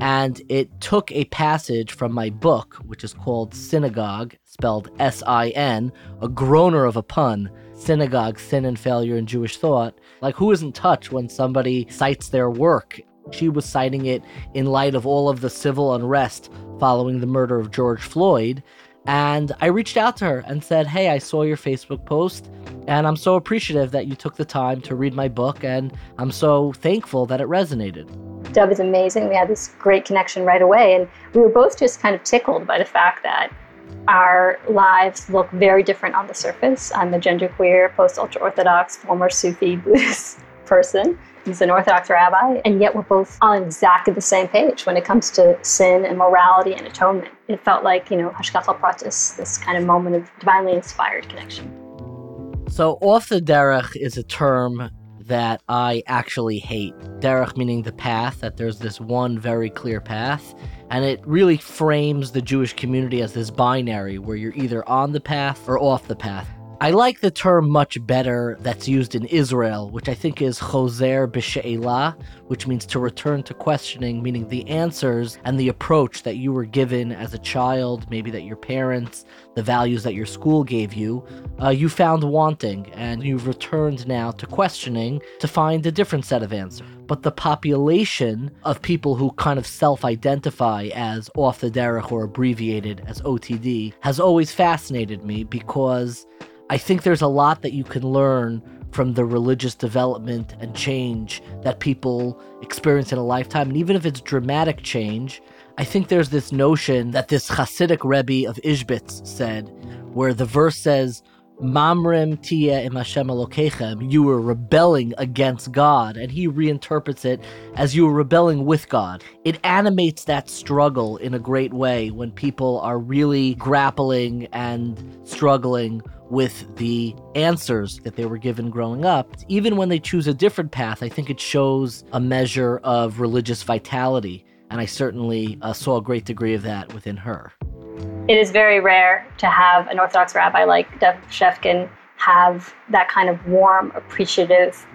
And it took a passage from my book, which is called Sin-a-gogue, spelled S I N, a groaner of a pun. Sin-a-gogue, Sin and Failure in Jewish Thought. Like, who isn't touched when somebody cites their work she was citing it in light of all of the civil unrest following the murder of George Floyd. And I reached out to her and said, Hey, I saw your Facebook post, and I'm so appreciative that you took the time to read my book, and I'm so thankful that it resonated. Dove is amazing. We had this great connection right away, and we were both just kind of tickled by the fact that our lives look very different on the surface. I'm a genderqueer, post ultra Orthodox, former Sufi Buddhist person. He's an Orthodox rabbi, and yet we're both on exactly the same page when it comes to sin and morality and atonement. It felt like, you know, Hashgacha Pratis, this kind of moment of divinely inspired connection. So, off the derech is a term that I actually hate. Derech meaning the path, that there's this one very clear path. And it really frames the Jewish community as this binary where you're either on the path or off the path. I like the term much better that's used in Israel, which I think is choser b'she'ela, which means to return to questioning, meaning the answers and the approach that you were given as a child, maybe that your parents, the values that your school gave you, uh, you found wanting, and you've returned now to questioning to find a different set of answers. But the population of people who kind of self identify as off the derech or abbreviated as OTD has always fascinated me because I think there's a lot that you can learn from the religious development and change that people experience in a lifetime. And even if it's dramatic change, I think there's this notion that this Hasidic Rebbe of Ishbitz said, where the verse says, Tia Elokechem, you were rebelling against God, and he reinterprets it as you were rebelling with God. It animates that struggle in a great way when people are really grappling and struggling with the answers that they were given growing up. Even when they choose a different path, I think it shows a measure of religious vitality, and I certainly uh, saw a great degree of that within her it is very rare to have an Orthodox rabbi like Dev Shevkin have that kind of warm, appreciative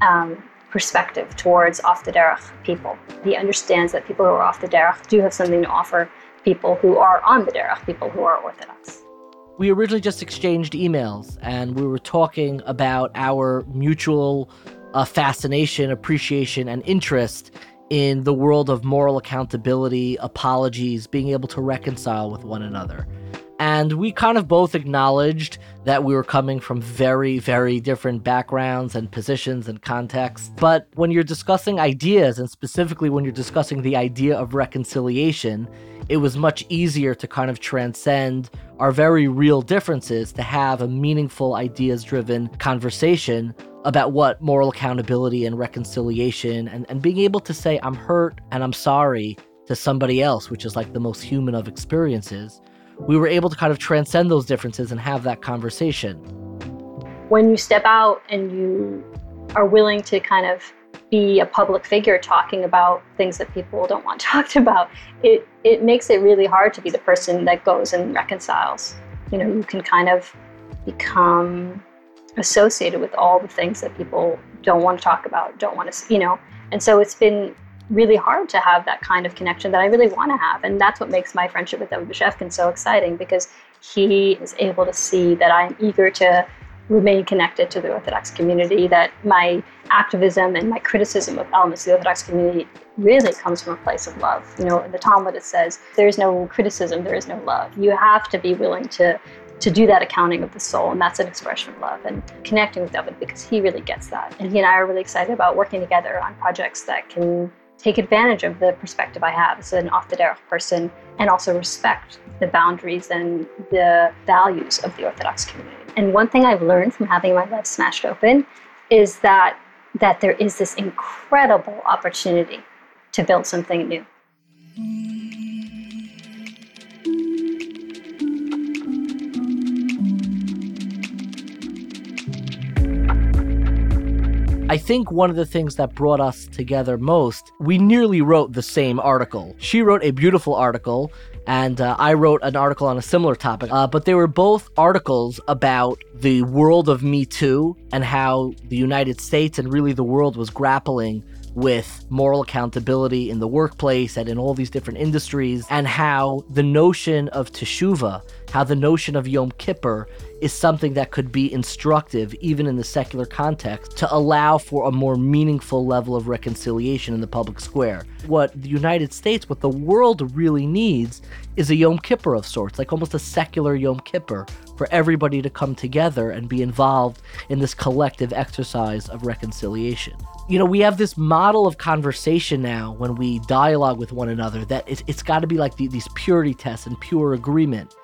um, perspective towards off the derech people. He understands that people who are off the derech do have something to offer people who are on the derech, people who are orthodox. We originally just exchanged emails and we were talking about our mutual uh, fascination, appreciation, and interest in the world of moral accountability, apologies, being able to reconcile with one another. And we kind of both acknowledged that we were coming from very, very different backgrounds and positions and contexts. But when you're discussing ideas, and specifically when you're discussing the idea of reconciliation, it was much easier to kind of transcend our very real differences to have a meaningful, ideas driven conversation about what moral accountability and reconciliation and, and being able to say, I'm hurt and I'm sorry to somebody else, which is like the most human of experiences we were able to kind of transcend those differences and have that conversation. When you step out and you are willing to kind of be a public figure talking about things that people don't want talked about, it it makes it really hard to be the person that goes and reconciles. You know, you can kind of become associated with all the things that people don't want to talk about, don't want to, you know. And so it's been really hard to have that kind of connection that I really want to have. And that's what makes my friendship with David Bashevkin so exciting because he is able to see that I'm eager to remain connected to the Orthodox community, that my activism and my criticism of elements of the Orthodox community really comes from a place of love. You know, in the Talmud it says, there is no criticism, there is no love. You have to be willing to to do that accounting of the soul, and that's an expression of love and connecting with David because he really gets that. And he and I are really excited about working together on projects that can take advantage of the perspective I have as an off the derech person and also respect the boundaries and the values of the Orthodox community. And one thing I've learned from having my life smashed open is that that there is this incredible opportunity to build something new. I think one of the things that brought us together most, we nearly wrote the same article. She wrote a beautiful article, and uh, I wrote an article on a similar topic. Uh, but they were both articles about the world of Me Too and how the United States and really the world was grappling with moral accountability in the workplace and in all these different industries, and how the notion of teshuva, how the notion of Yom Kippur is something that could be instructive, even in the secular context, to allow for a more meaningful level of reconciliation in the public square. What the United States, what the world really needs, is a Yom Kippur of sorts, like almost a secular Yom Kippur, for everybody to come together and be involved in this collective exercise of reconciliation you know, we have this model of conversation now when we dialogue with one another that it's, it's got to be like the, these purity tests and pure agreement.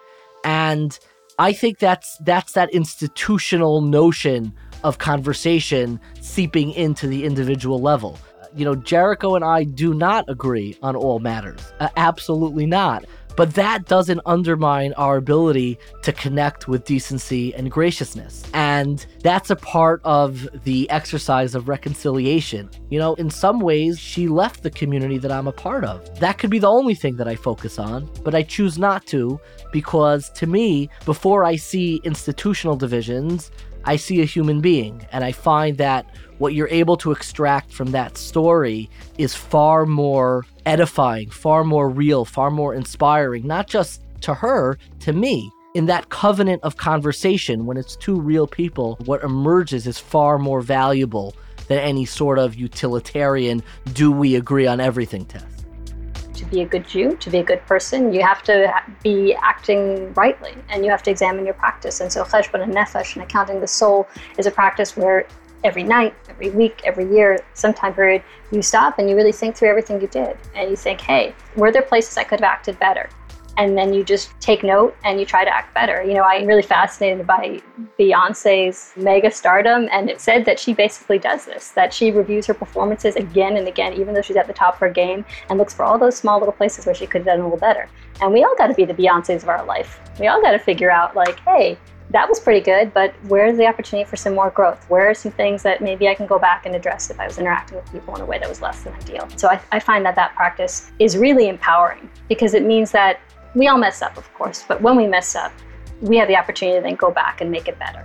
And I think that's that's that institutional notion of conversation seeping into the individual level. You know, Jericho and I do not agree on all matters. Uh, absolutely not. But that doesn't undermine our ability to connect with decency and graciousness. And that's a part of the exercise of reconciliation. You know, in some ways, she left the community that I'm a part of. That could be the only thing that I focus on, but I choose not to because to me, before I see institutional divisions, I see a human being. And I find that what you're able to extract from that story is far more edifying, far more real, far more inspiring, not just to her, to me. In that covenant of conversation, when it's two real people, what emerges is far more valuable than any sort of utilitarian, do we agree on everything test be a good Jew, to be a good person, you have to be acting rightly and you have to examine your practice. And so cheshbon hanefesh and accounting the soul is a practice where every night, every week, every year, some time period, you stop and you really think through everything you did. And you think, hey, were there places I could have acted better? And then you just take note and you try to act better. You know, I'm really fascinated by Beyonce's mega stardom. And it said that she basically does this, that she reviews her performances again and again, even though she's at the top of her game, and looks for all those small little places where she could have done a little better. And we all got to be the Beyoncés of our life. We all got to figure out, like, hey, that was pretty good, but where's the opportunity for some more growth? Where are some things that maybe I can go back and address if I was interacting with people in a way that was less than ideal? So I, I find that that practice is really empowering because it means that we all mess up, of course, but when we mess up, we have the opportunity to then go back and make it better.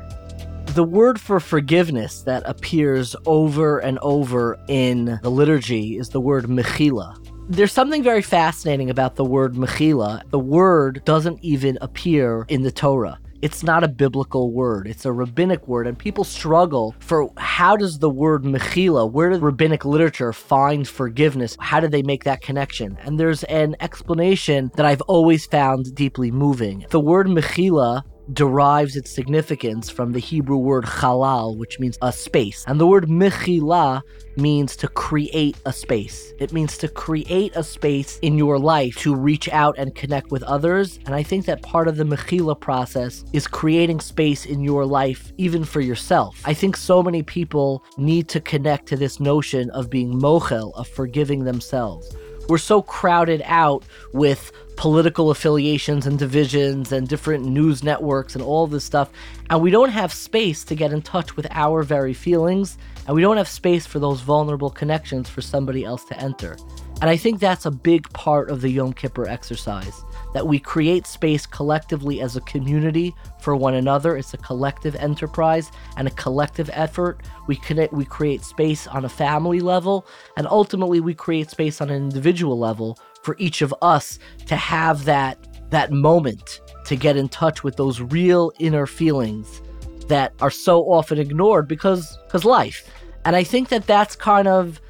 the word for forgiveness that appears over and over in the liturgy is the word mechila. There's something very fascinating about the word mechila. The word doesn't even appear in the Torah. It's not a biblical word. It's a rabbinic word, and people struggle for how does the word mechila, where did rabbinic literature find forgiveness? How did they make that connection? And there's an explanation that I've always found deeply moving. The word mechila derives its significance from the Hebrew word halal, which means a space. And the word mechila means to create a space. It means to create a space in your life to reach out and connect with others. And I think that part of the mechila process is creating space in your life, even for yourself. I think so many people need to connect to this notion of being mochel, of forgiving themselves. We're so crowded out with political affiliations and divisions and different news networks and all this stuff. And we don't have space to get in touch with our very feelings. And we don't have space for those vulnerable connections for somebody else to enter. And I think that's a big part of the Yom Kippur exercise that we create space collectively as a community for one another. It's a collective enterprise and a collective effort. We connect, we create space on a family level, and ultimately we create space on an individual level for each of us to have that that moment to get in touch with those real inner feelings that are so often ignored because because life. And I think that that's kind of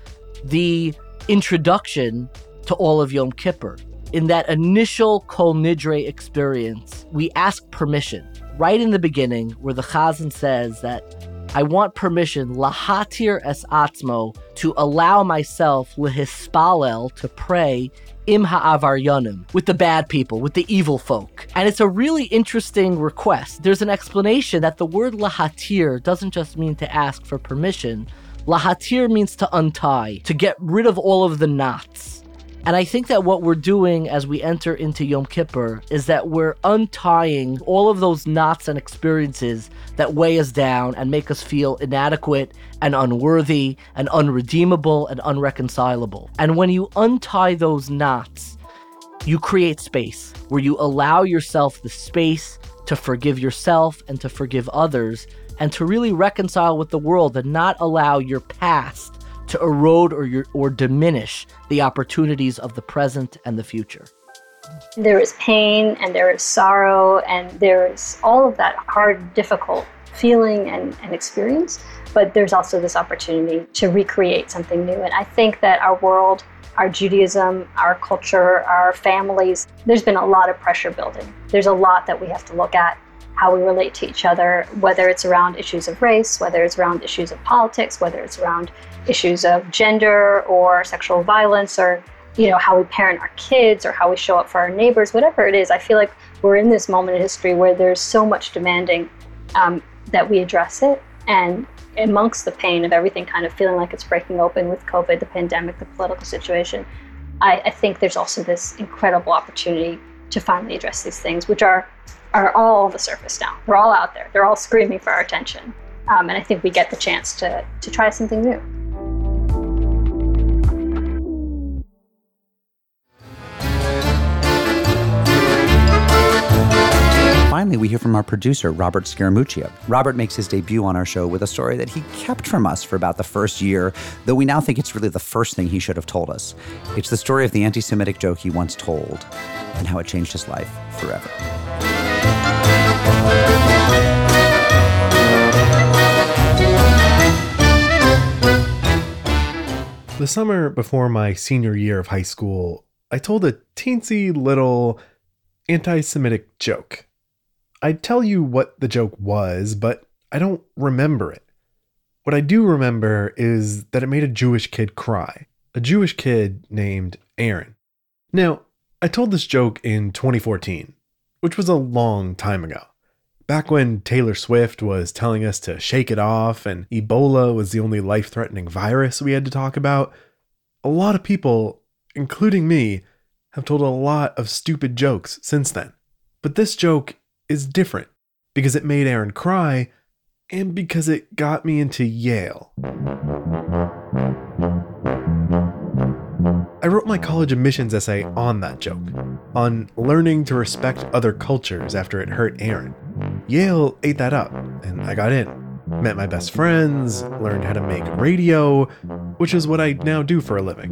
the introduction to all of Yom Kippur. In that initial Kol Nidre experience, we ask permission right in the beginning, where the Chazan says that I want permission, lahatir es atzmo, to allow myself lehispalel to pray im ha'avaryanim, with the bad people, with the evil folk. And it's a really interesting request. There's an explanation that the word lahatir doesn't just mean to ask for permission. Lahatir means to untie, to get rid of all of the knots. And I think that what we're doing as we enter into Yom Kippur is that we're untying all of those knots and experiences that weigh us down and make us feel inadequate and unworthy and unredeemable and unreconcilable. And when you untie those knots, you create space where you allow yourself the space to forgive yourself and to forgive others and to really reconcile with the world and not allow your past to erode or, your, or diminish the opportunities of the present and the future. There is pain and there is sorrow and there is all of that hard, difficult feeling and, and experience, but there's also this opportunity to recreate something new. And I think that our world, our Judaism, our culture, our families, there's been a lot of pressure building. There's a lot that we have to look at how we relate to each other, whether it's around issues of race, whether it's around issues of politics, whether it's around issues of gender or sexual violence or you know how we parent our kids or how we show up for our neighbors whatever it is i feel like we're in this moment in history where there's so much demanding um, that we address it. And amongst the pain of everything kind of feeling like it's breaking open with covid the pandemic the political situation I, I think there's also this incredible opportunity to finally address these things which are are all on the surface now they're all out there they're all screaming for our attention um, and i think we get the chance to to try something new finally, we hear from our producer, Robert Scaramuccia. Robert makes his debut on our show with a story that he kept from us for about the first year, though we now think it's really the first thing he should have told us. It's the story of the anti Semitic joke he once told and how it changed his life forever. The summer before my senior year of high school, I told a teensy little anti Semitic joke. I'd tell you what the joke was, but I don't remember it. What I do remember is that it made a Jewish kid cry, a Jewish kid named Aaron. Now, I told this joke in 2014, which was a long time ago. Back when Taylor Swift was telling us to shake it off and Ebola was the only life threatening virus we had to talk about, a lot of people, including me, have told a lot of stupid jokes since then. But this joke is different because it made Aaron cry and because it got me into Yale. I wrote my college admissions essay on that joke, on learning to respect other cultures after it hurt Aaron. Yale ate that up, and I got in. met my best friends, learned how to make radio, which is what I now do for a living.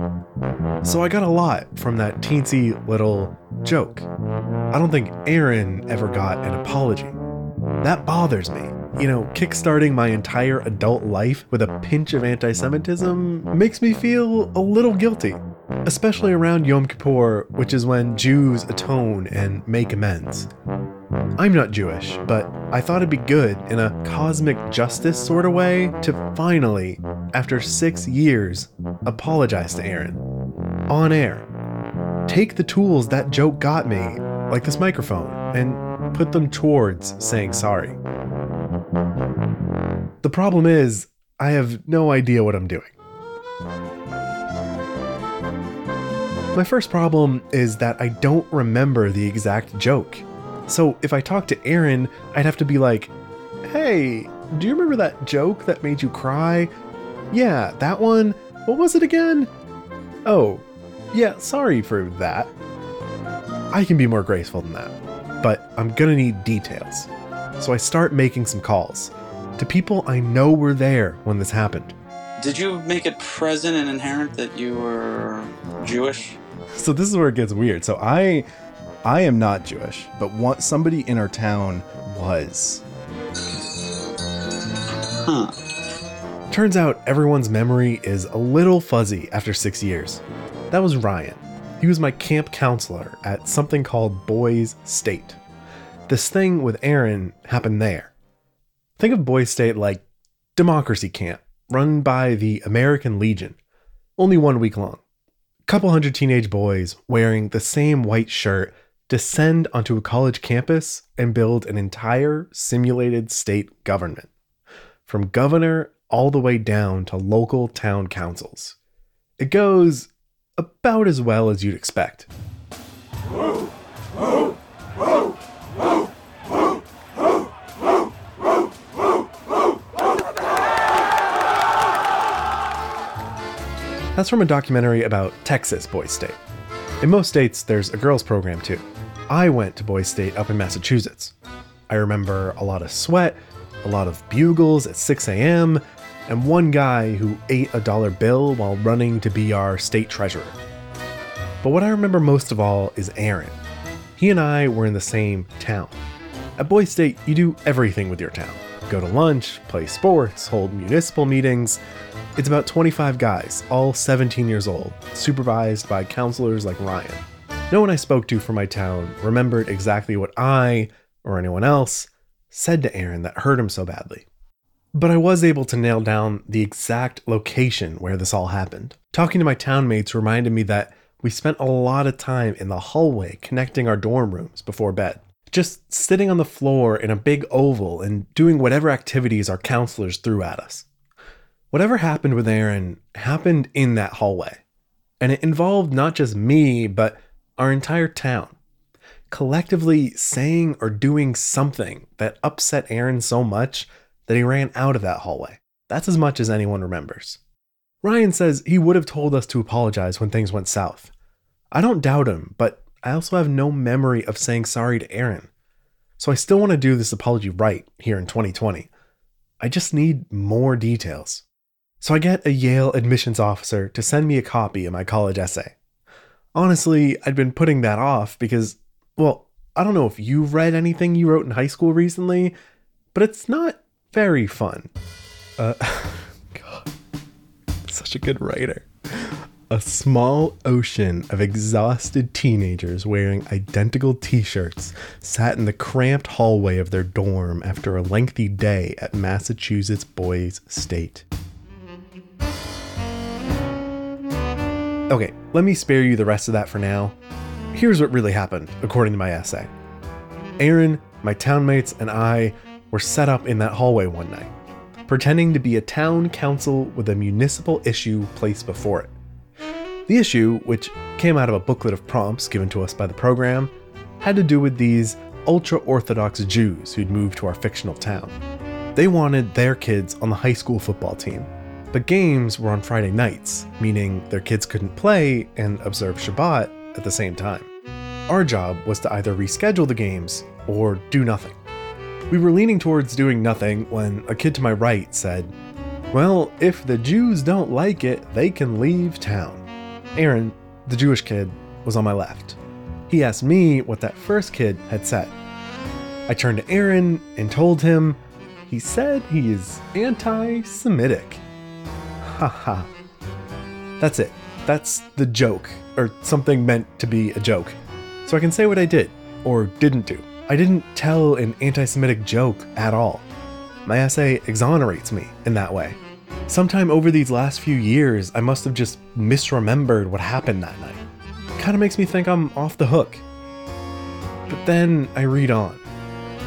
So I got a lot from that teensy little joke. I don't think Aaron ever got an apology. That bothers me. You know, kickstarting my entire adult life with a pinch of anti Semitism makes me feel a little guilty, especially around Yom Kippur, which is when Jews atone and make amends. I'm not Jewish, but I thought it'd be good in a cosmic justice sort of way to finally, after six years, apologize to Aaron. On air. Take the tools that joke got me, like this microphone, and put them towards saying sorry. The problem is, I have no idea what I'm doing. My first problem is that I don't remember the exact joke. So if I talk to Aaron, I'd have to be like, hey, do you remember that joke that made you cry? Yeah, that one. What was it again? Oh, yeah, sorry for that. I can be more graceful than that, but I'm gonna need details. So I start making some calls to people I know were there when this happened. Did you make it present and inherent that you were Jewish? So this is where it gets weird. So I I am not Jewish, but what somebody in our town was. Huh. Turns out everyone's memory is a little fuzzy after six years. That was Ryan. He was my camp counselor at something called Boys State. This thing with Aaron happened there. Think of Boys State like democracy camp run by the American Legion, only one week long. A Couple hundred teenage boys wearing the same white shirt descend onto a college campus and build an entire simulated state government, from governor all the way down to local town councils. It goes about as well as you'd expect. That's from a documentary about Texas Boys State. In most states, there's a girls' program too. I went to Boys State up in Massachusetts. I remember a lot of sweat, a lot of bugles at 6 a.m., and one guy who ate a dollar bill while running to be our state treasurer. But what I remember most of all is Aaron. He and I were in the same town. At Boys State, you do everything with your town go to lunch, play sports, hold municipal meetings. It's about 25 guys, all 17 years old, supervised by counselors like Ryan. No one I spoke to from my town remembered exactly what I, or anyone else, said to Aaron that hurt him so badly. But I was able to nail down the exact location where this all happened. Talking to my townmates reminded me that we spent a lot of time in the hallway connecting our dorm rooms before bed. Just sitting on the floor in a big oval and doing whatever activities our counselors threw at us. Whatever happened with Aaron happened in that hallway. And it involved not just me, but our entire town, collectively saying or doing something that upset Aaron so much that he ran out of that hallway. That's as much as anyone remembers. Ryan says he would have told us to apologize when things went south. I don't doubt him, but I also have no memory of saying sorry to Aaron. So I still want to do this apology right here in 2020. I just need more details. So I get a Yale admissions officer to send me a copy of my college essay. Honestly, I'd been putting that off because, well, I don't know if you've read anything you wrote in high school recently, but it's not very fun. Uh, God, such a good writer. A small ocean of exhausted teenagers wearing identical t shirts sat in the cramped hallway of their dorm after a lengthy day at Massachusetts Boys State. Okay, let me spare you the rest of that for now. Here's what really happened, according to my essay Aaron, my townmates, and I were set up in that hallway one night, pretending to be a town council with a municipal issue placed before it. The issue, which came out of a booklet of prompts given to us by the program, had to do with these ultra Orthodox Jews who'd moved to our fictional town. They wanted their kids on the high school football team, but games were on Friday nights, meaning their kids couldn't play and observe Shabbat at the same time. Our job was to either reschedule the games or do nothing. We were leaning towards doing nothing when a kid to my right said, Well, if the Jews don't like it, they can leave town. Aaron, the Jewish kid, was on my left. He asked me what that first kid had said. I turned to Aaron and told him he said he is anti Semitic. Haha. That's it. That's the joke, or something meant to be a joke. So I can say what I did, or didn't do. I didn't tell an anti Semitic joke at all. My essay exonerates me in that way. Sometime over these last few years, I must have just misremembered what happened that night. Kinda makes me think I'm off the hook. But then I read on.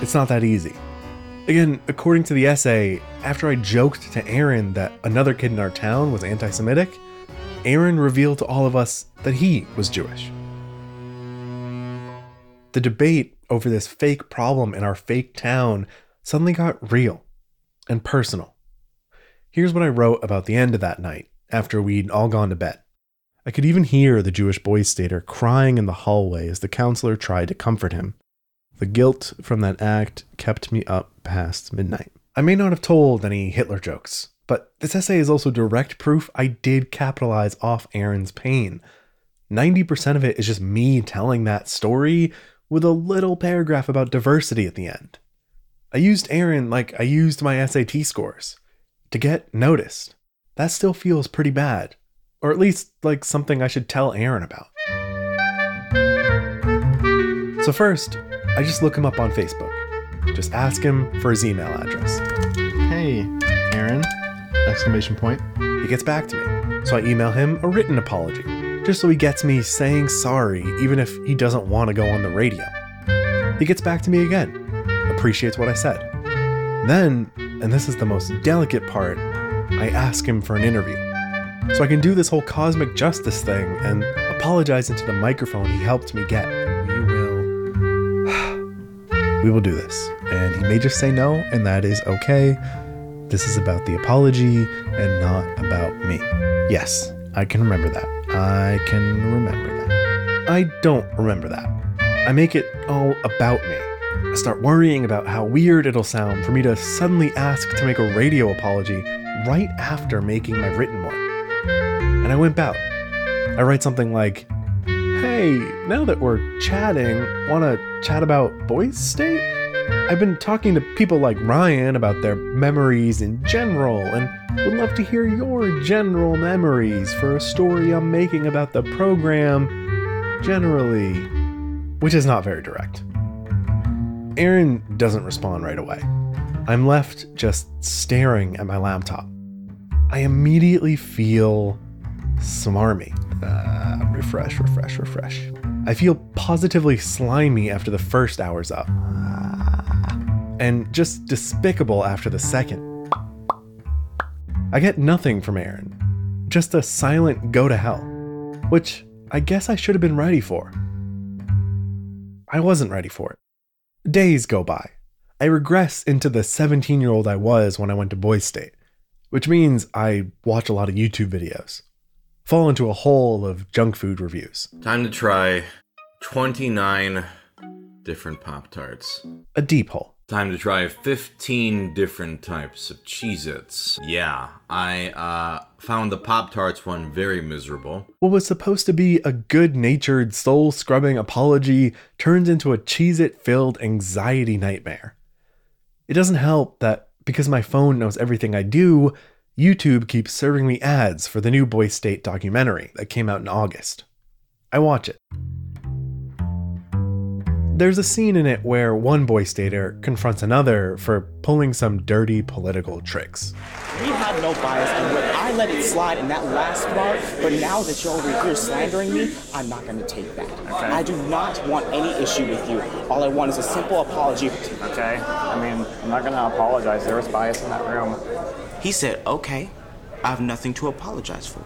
It's not that easy. Again, according to the essay, after I joked to Aaron that another kid in our town was anti Semitic, Aaron revealed to all of us that he was Jewish. The debate over this fake problem in our fake town suddenly got real and personal. Here's what I wrote about the end of that night after we'd all gone to bed. I could even hear the Jewish boys stater crying in the hallway as the counselor tried to comfort him. The guilt from that act kept me up past midnight. I may not have told any Hitler jokes, but this essay is also direct proof I did capitalize off Aaron's pain. 90% of it is just me telling that story with a little paragraph about diversity at the end. I used Aaron like I used my SAT scores to get noticed. That still feels pretty bad, or at least like something I should tell Aaron about. So, first, I just look him up on Facebook. Just ask him for his email address. Hey, Aaron! Exclamation point. He gets back to me, so I email him a written apology, just so he gets me saying sorry even if he doesn't want to go on the radio. He gets back to me again, appreciates what I said. Then, and this is the most delicate part, I ask him for an interview. So I can do this whole cosmic justice thing and apologize into the microphone he helped me get. We will. do this. And he may just say no, and that is okay. This is about the apology and not about me. Yes, I can remember that. I can remember that. I don't remember that. I make it all about me. I start worrying about how weird it'll sound for me to suddenly ask to make a radio apology right after making my written one. And I wimp out. I write something like, Hey, now that we're chatting, wanna chat about Boys State? I've been talking to people like Ryan about their memories in general, and would love to hear your general memories for a story I'm making about the program generally. Which is not very direct. Aaron doesn't respond right away. I'm left just staring at my laptop. I immediately feel smarmy. Uh, refresh, refresh, refresh. I feel positively slimy after the first hour's up, and just despicable after the second. I get nothing from Aaron, just a silent go to hell, which I guess I should have been ready for. I wasn't ready for it. Days go by. I regress into the 17 year old I was when I went to Boys State, which means I watch a lot of YouTube videos, fall into a hole of junk food reviews. Time to try 29 different Pop Tarts. A deep hole. Time to try 15 different types of Cheez Its. Yeah, I uh, found the Pop Tarts one very miserable. What was supposed to be a good natured, soul scrubbing apology turns into a Cheez It filled anxiety nightmare. It doesn't help that because my phone knows everything I do, YouTube keeps serving me ads for the new Boy State documentary that came out in August. I watch it. There's a scene in it where one Boy Stater confronts another for pulling some dirty political tricks. We had no bias, and when I let it slide in that last part, but now that you're over here slandering me, I'm not going to take that. I do not want any issue with you. All I want is a simple apology. Okay. I mean, I'm not gonna apologize. There was bias in that room. He said, okay, I have nothing to apologize for.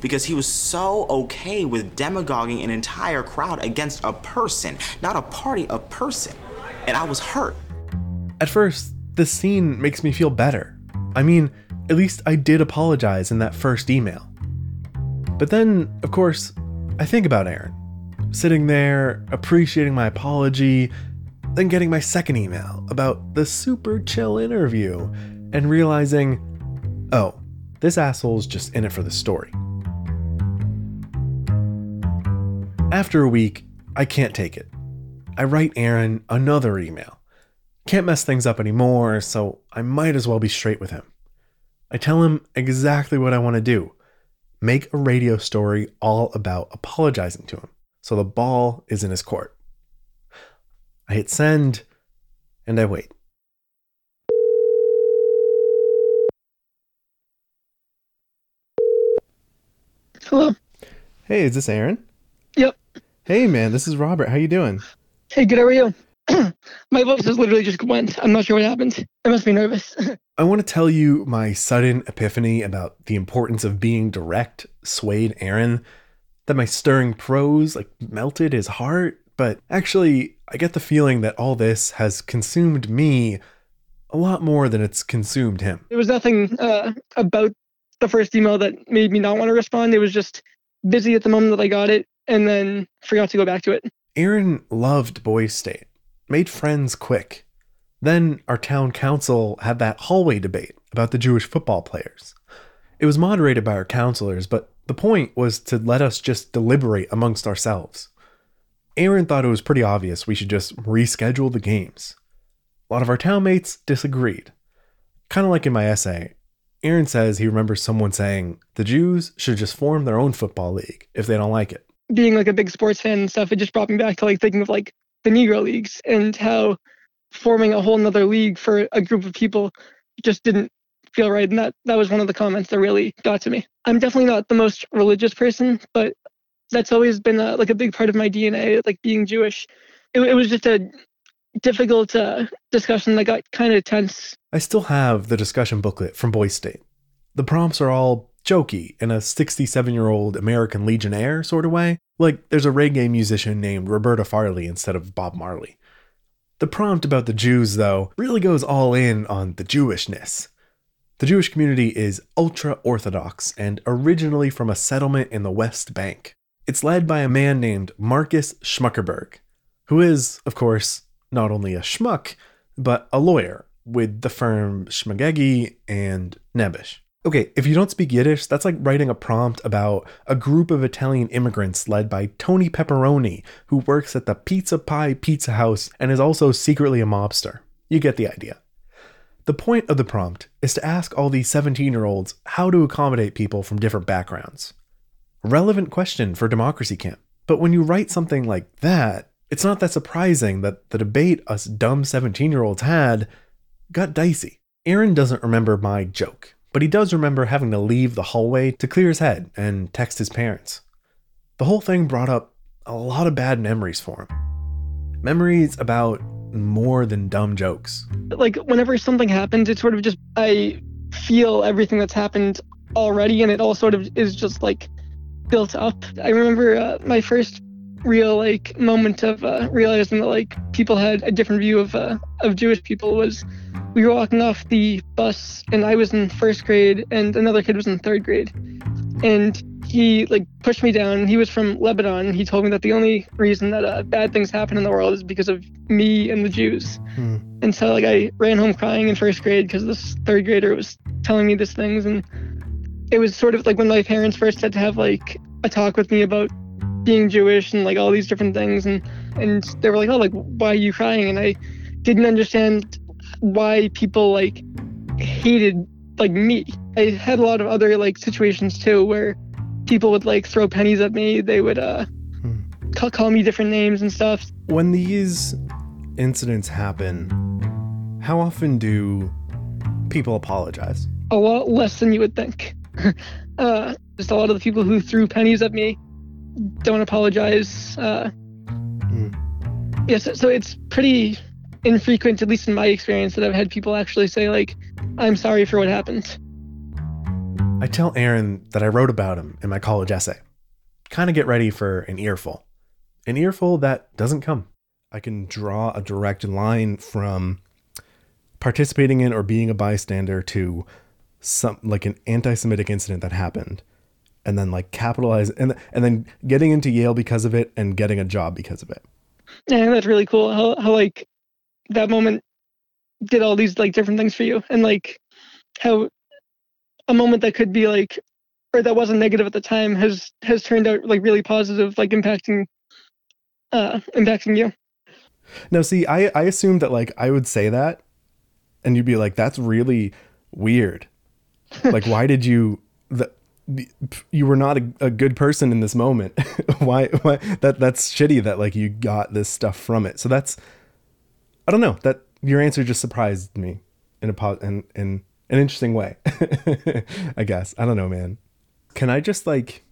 Because he was so okay with demagoguing an entire crowd against a person, not a party, a person. And I was hurt. At first, this scene makes me feel better. I mean, at least I did apologize in that first email. But then, of course, I think about Aaron, sitting there, appreciating my apology, Then getting my second email about the super chill interview and realizing, oh, this asshole's just in it for the story. After a week, I can't take it. I write Aaron another email. Can't mess things up anymore, so I might as well be straight with him. I tell him exactly what I want to do make a radio story all about apologizing to him. So the ball is in his court. I hit send and I wait. Hello. Hey, is this Aaron? Yep. Hey man, this is Robert. How you doing? Hey, good. How are you? My voice is literally just went. I'm not sure what happened. I must be nervous. I want to tell you my sudden epiphany about the importance of being direct swayed Aaron. That my stirring prose like melted his heart, but actually, I get the feeling that all this has consumed me a lot more than it's consumed him. there was nothing uh, about the first email that made me not want to respond. It was just busy at the moment that I got it, and then forgot to go back to it. Aaron loved Boys State, made friends quick. Then our town council had that hallway debate about the Jewish football players. It was moderated by our counselors, but the point was to let us just deliberate amongst ourselves. Aaron thought it was pretty obvious we should just reschedule the games. A lot of our townmates disagreed. Kind of like in my essay, Aaron says he remembers someone saying the Jews should just form their own football league if they don't like it. Being like a big sports fan and stuff, it just brought me back to like thinking of like the Negro leagues and how forming a whole nother league for a group of people just didn't feel right. And that that was one of the comments that really got to me. I'm definitely not the most religious person, but that's always been a, like a big part of my DNA, like being Jewish. It, it was just a difficult uh, discussion that got kind of tense. I still have the discussion booklet from Boys State. The prompts are all jokey in a 67 year old American Legionnaire sort of way. Like there's a reggae musician named Roberta Farley instead of Bob Marley. The prompt about the Jews, though, really goes all in on the Jewishness. The Jewish community is ultra Orthodox and originally from a settlement in the West Bank. It's led by a man named Marcus Schmuckerberg, who is, of course, not only a schmuck, but a lawyer with the firm Schmagegi and Nebish. Okay, if you don't speak Yiddish, that's like writing a prompt about a group of Italian immigrants led by Tony Pepperoni, who works at the Pizza Pie Pizza House and is also secretly a mobster. You get the idea. The point of the prompt is to ask all these 17 year olds how to accommodate people from different backgrounds. Relevant question for Democracy Camp. But when you write something like that, it's not that surprising that the debate us dumb 17 year olds had got dicey. Aaron doesn't remember my joke, but he does remember having to leave the hallway to clear his head and text his parents. The whole thing brought up a lot of bad memories for him. Memories about more than dumb jokes. Like whenever something happens, it's sort of just I feel everything that's happened already, and it all sort of is just like built up. I remember uh, my first real like moment of uh, realizing that like people had a different view of uh, of Jewish people was we were walking off the bus and I was in first grade and another kid was in third grade. And he like pushed me down. He was from Lebanon. He told me that the only reason that uh, bad things happen in the world is because of me and the Jews. Hmm. and so like I ran home crying in first grade because this third grader was telling me these things. And it was sort of like when my parents first had to have like a talk with me about being Jewish and like all these different things and and they were like, oh, like why are you crying? And I didn't understand why people like hated like me. I had a lot of other like situations too where people would like throw pennies at me. They would uh ca- call me different names and stuff. When these incidents happen, how often do people apologize? A lot less than you would think. uh, just a lot of the people who threw pennies at me don't apologize. Uh, Yes, so it's pretty infrequent, at least in my experience, that I've had people actually say like, "I'm sorry for what happened." I tell Aaron that I wrote about him in my college essay. Kind of get ready for an earful. An earful that doesn't come. I can draw a direct line from participating in or being a bystander to some like an anti-Semitic incident that happened, and then like capitalize and and then getting into Yale because of it and getting a job because of it. And that's really cool. How, how like that moment did all these like different things for you and like how a moment that could be like or that wasn't negative at the time has has turned out like really positive like impacting uh impacting you No, see, I I assumed that like I would say that, and you'd be like, "That's really weird." like, why did you? The- you were not a, a good person in this moment. why? Why? That that's shitty. That like you got this stuff from it. So that's, I don't know. That your answer just surprised me in a po- in in an interesting way. I guess I don't know, man. Can I just like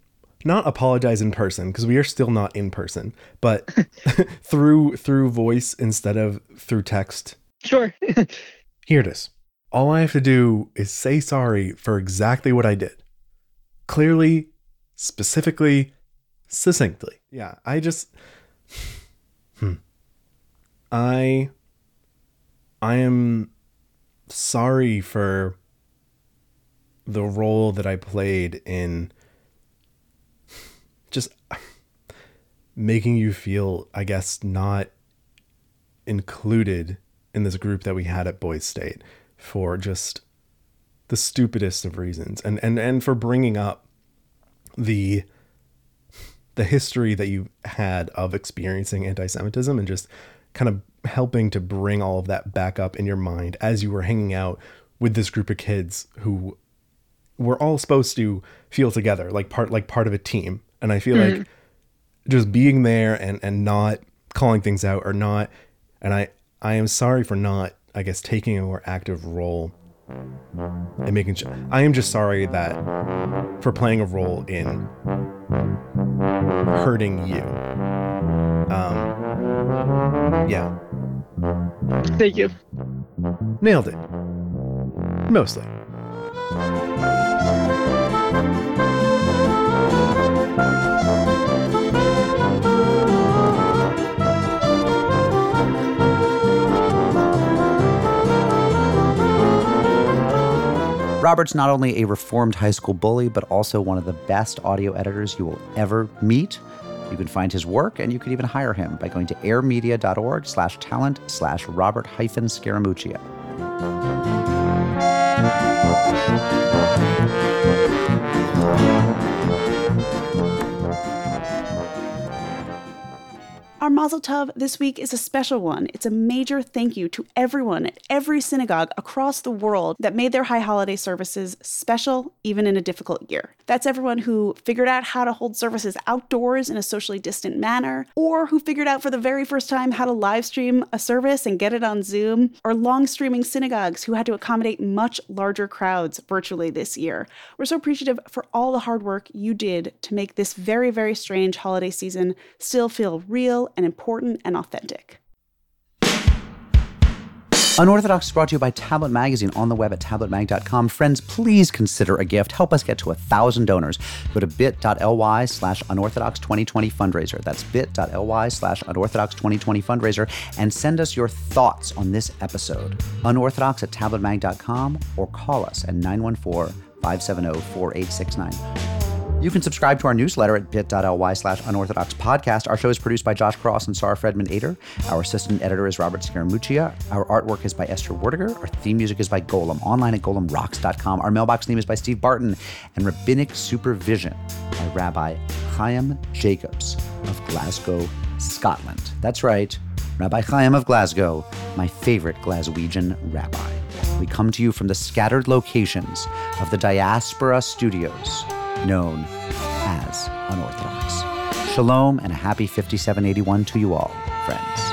not apologize in person because we are still not in person, but through through voice instead of through text. sure Here it is. All I have to do is say sorry for exactly what I did. Clearly, specifically, succinctly. Yeah, I just hmm. I I am sorry for the role that I played in just making you feel, I guess, not included in this group that we had at Boys State for just the stupidest of reasons and and and for bringing up the the history that you had of experiencing anti-semitism and just kind of helping to bring all of that back up in your mind as you were hanging out with this group of kids who were all supposed to feel together like part like part of a team and i feel Mhm. like just being there and and not calling things out or not and i i am sorry for not i guess taking a more active role and making sure i am just sorry that for playing a role in hurting you. Um yeah. Thank you. Nailed it. Mostly Robert's not only a reformed high school bully, but also one of the best audio editors you will ever meet. You can find his work and you can even hire him by going to airmedia.org slash talent slash Robert hyphen Scaramuccia. Mazel Tov this week is a special one. It's a major thank you to everyone at every synagogue across the world that made their high holiday services special, even in a difficult year. That's everyone who figured out how to hold services outdoors in a socially distant manner, or who figured out for the very first time how to live stream a service and get it on Zoom, or long streaming synagogues who had to accommodate much larger crowds virtually this year. We're so appreciative for all the hard work you did to make this very, very strange holiday season still feel real and important and authentic. Unorthodox is brought to you by Tablet Magazine on the web at tabletmag.com. Friends, please consider a gift. Help us get to a thousand donors. Go to bit.ly slash unorthodox 2020 fundraiser. That's bit.ly slash unorthodox 2020 fundraiser. And send us your thoughts on this episode. Unorthodox at tabletmag.com or call us at 914 570 4869. You can subscribe to our newsletter at bit.ly slash unorthodox podcast. Our show is produced by Josh Cross and Sarah Fredman Ader. Our assistant editor is Robert Scaramuccia. Our artwork is by Esther Werdiger. Our theme music is by Golem, online at golemrocks.com. Our mailbox name is by Steve Barton. And rabbinic supervision by Rabbi Chaim Jacobs of Glasgow, Scotland. That's right, Rabbi Chaim of Glasgow, my favorite Glaswegian rabbi. We come to you from the scattered locations of the Diaspora Studios known as Unorthodox. Shalom and a happy 5781 to you all, friends.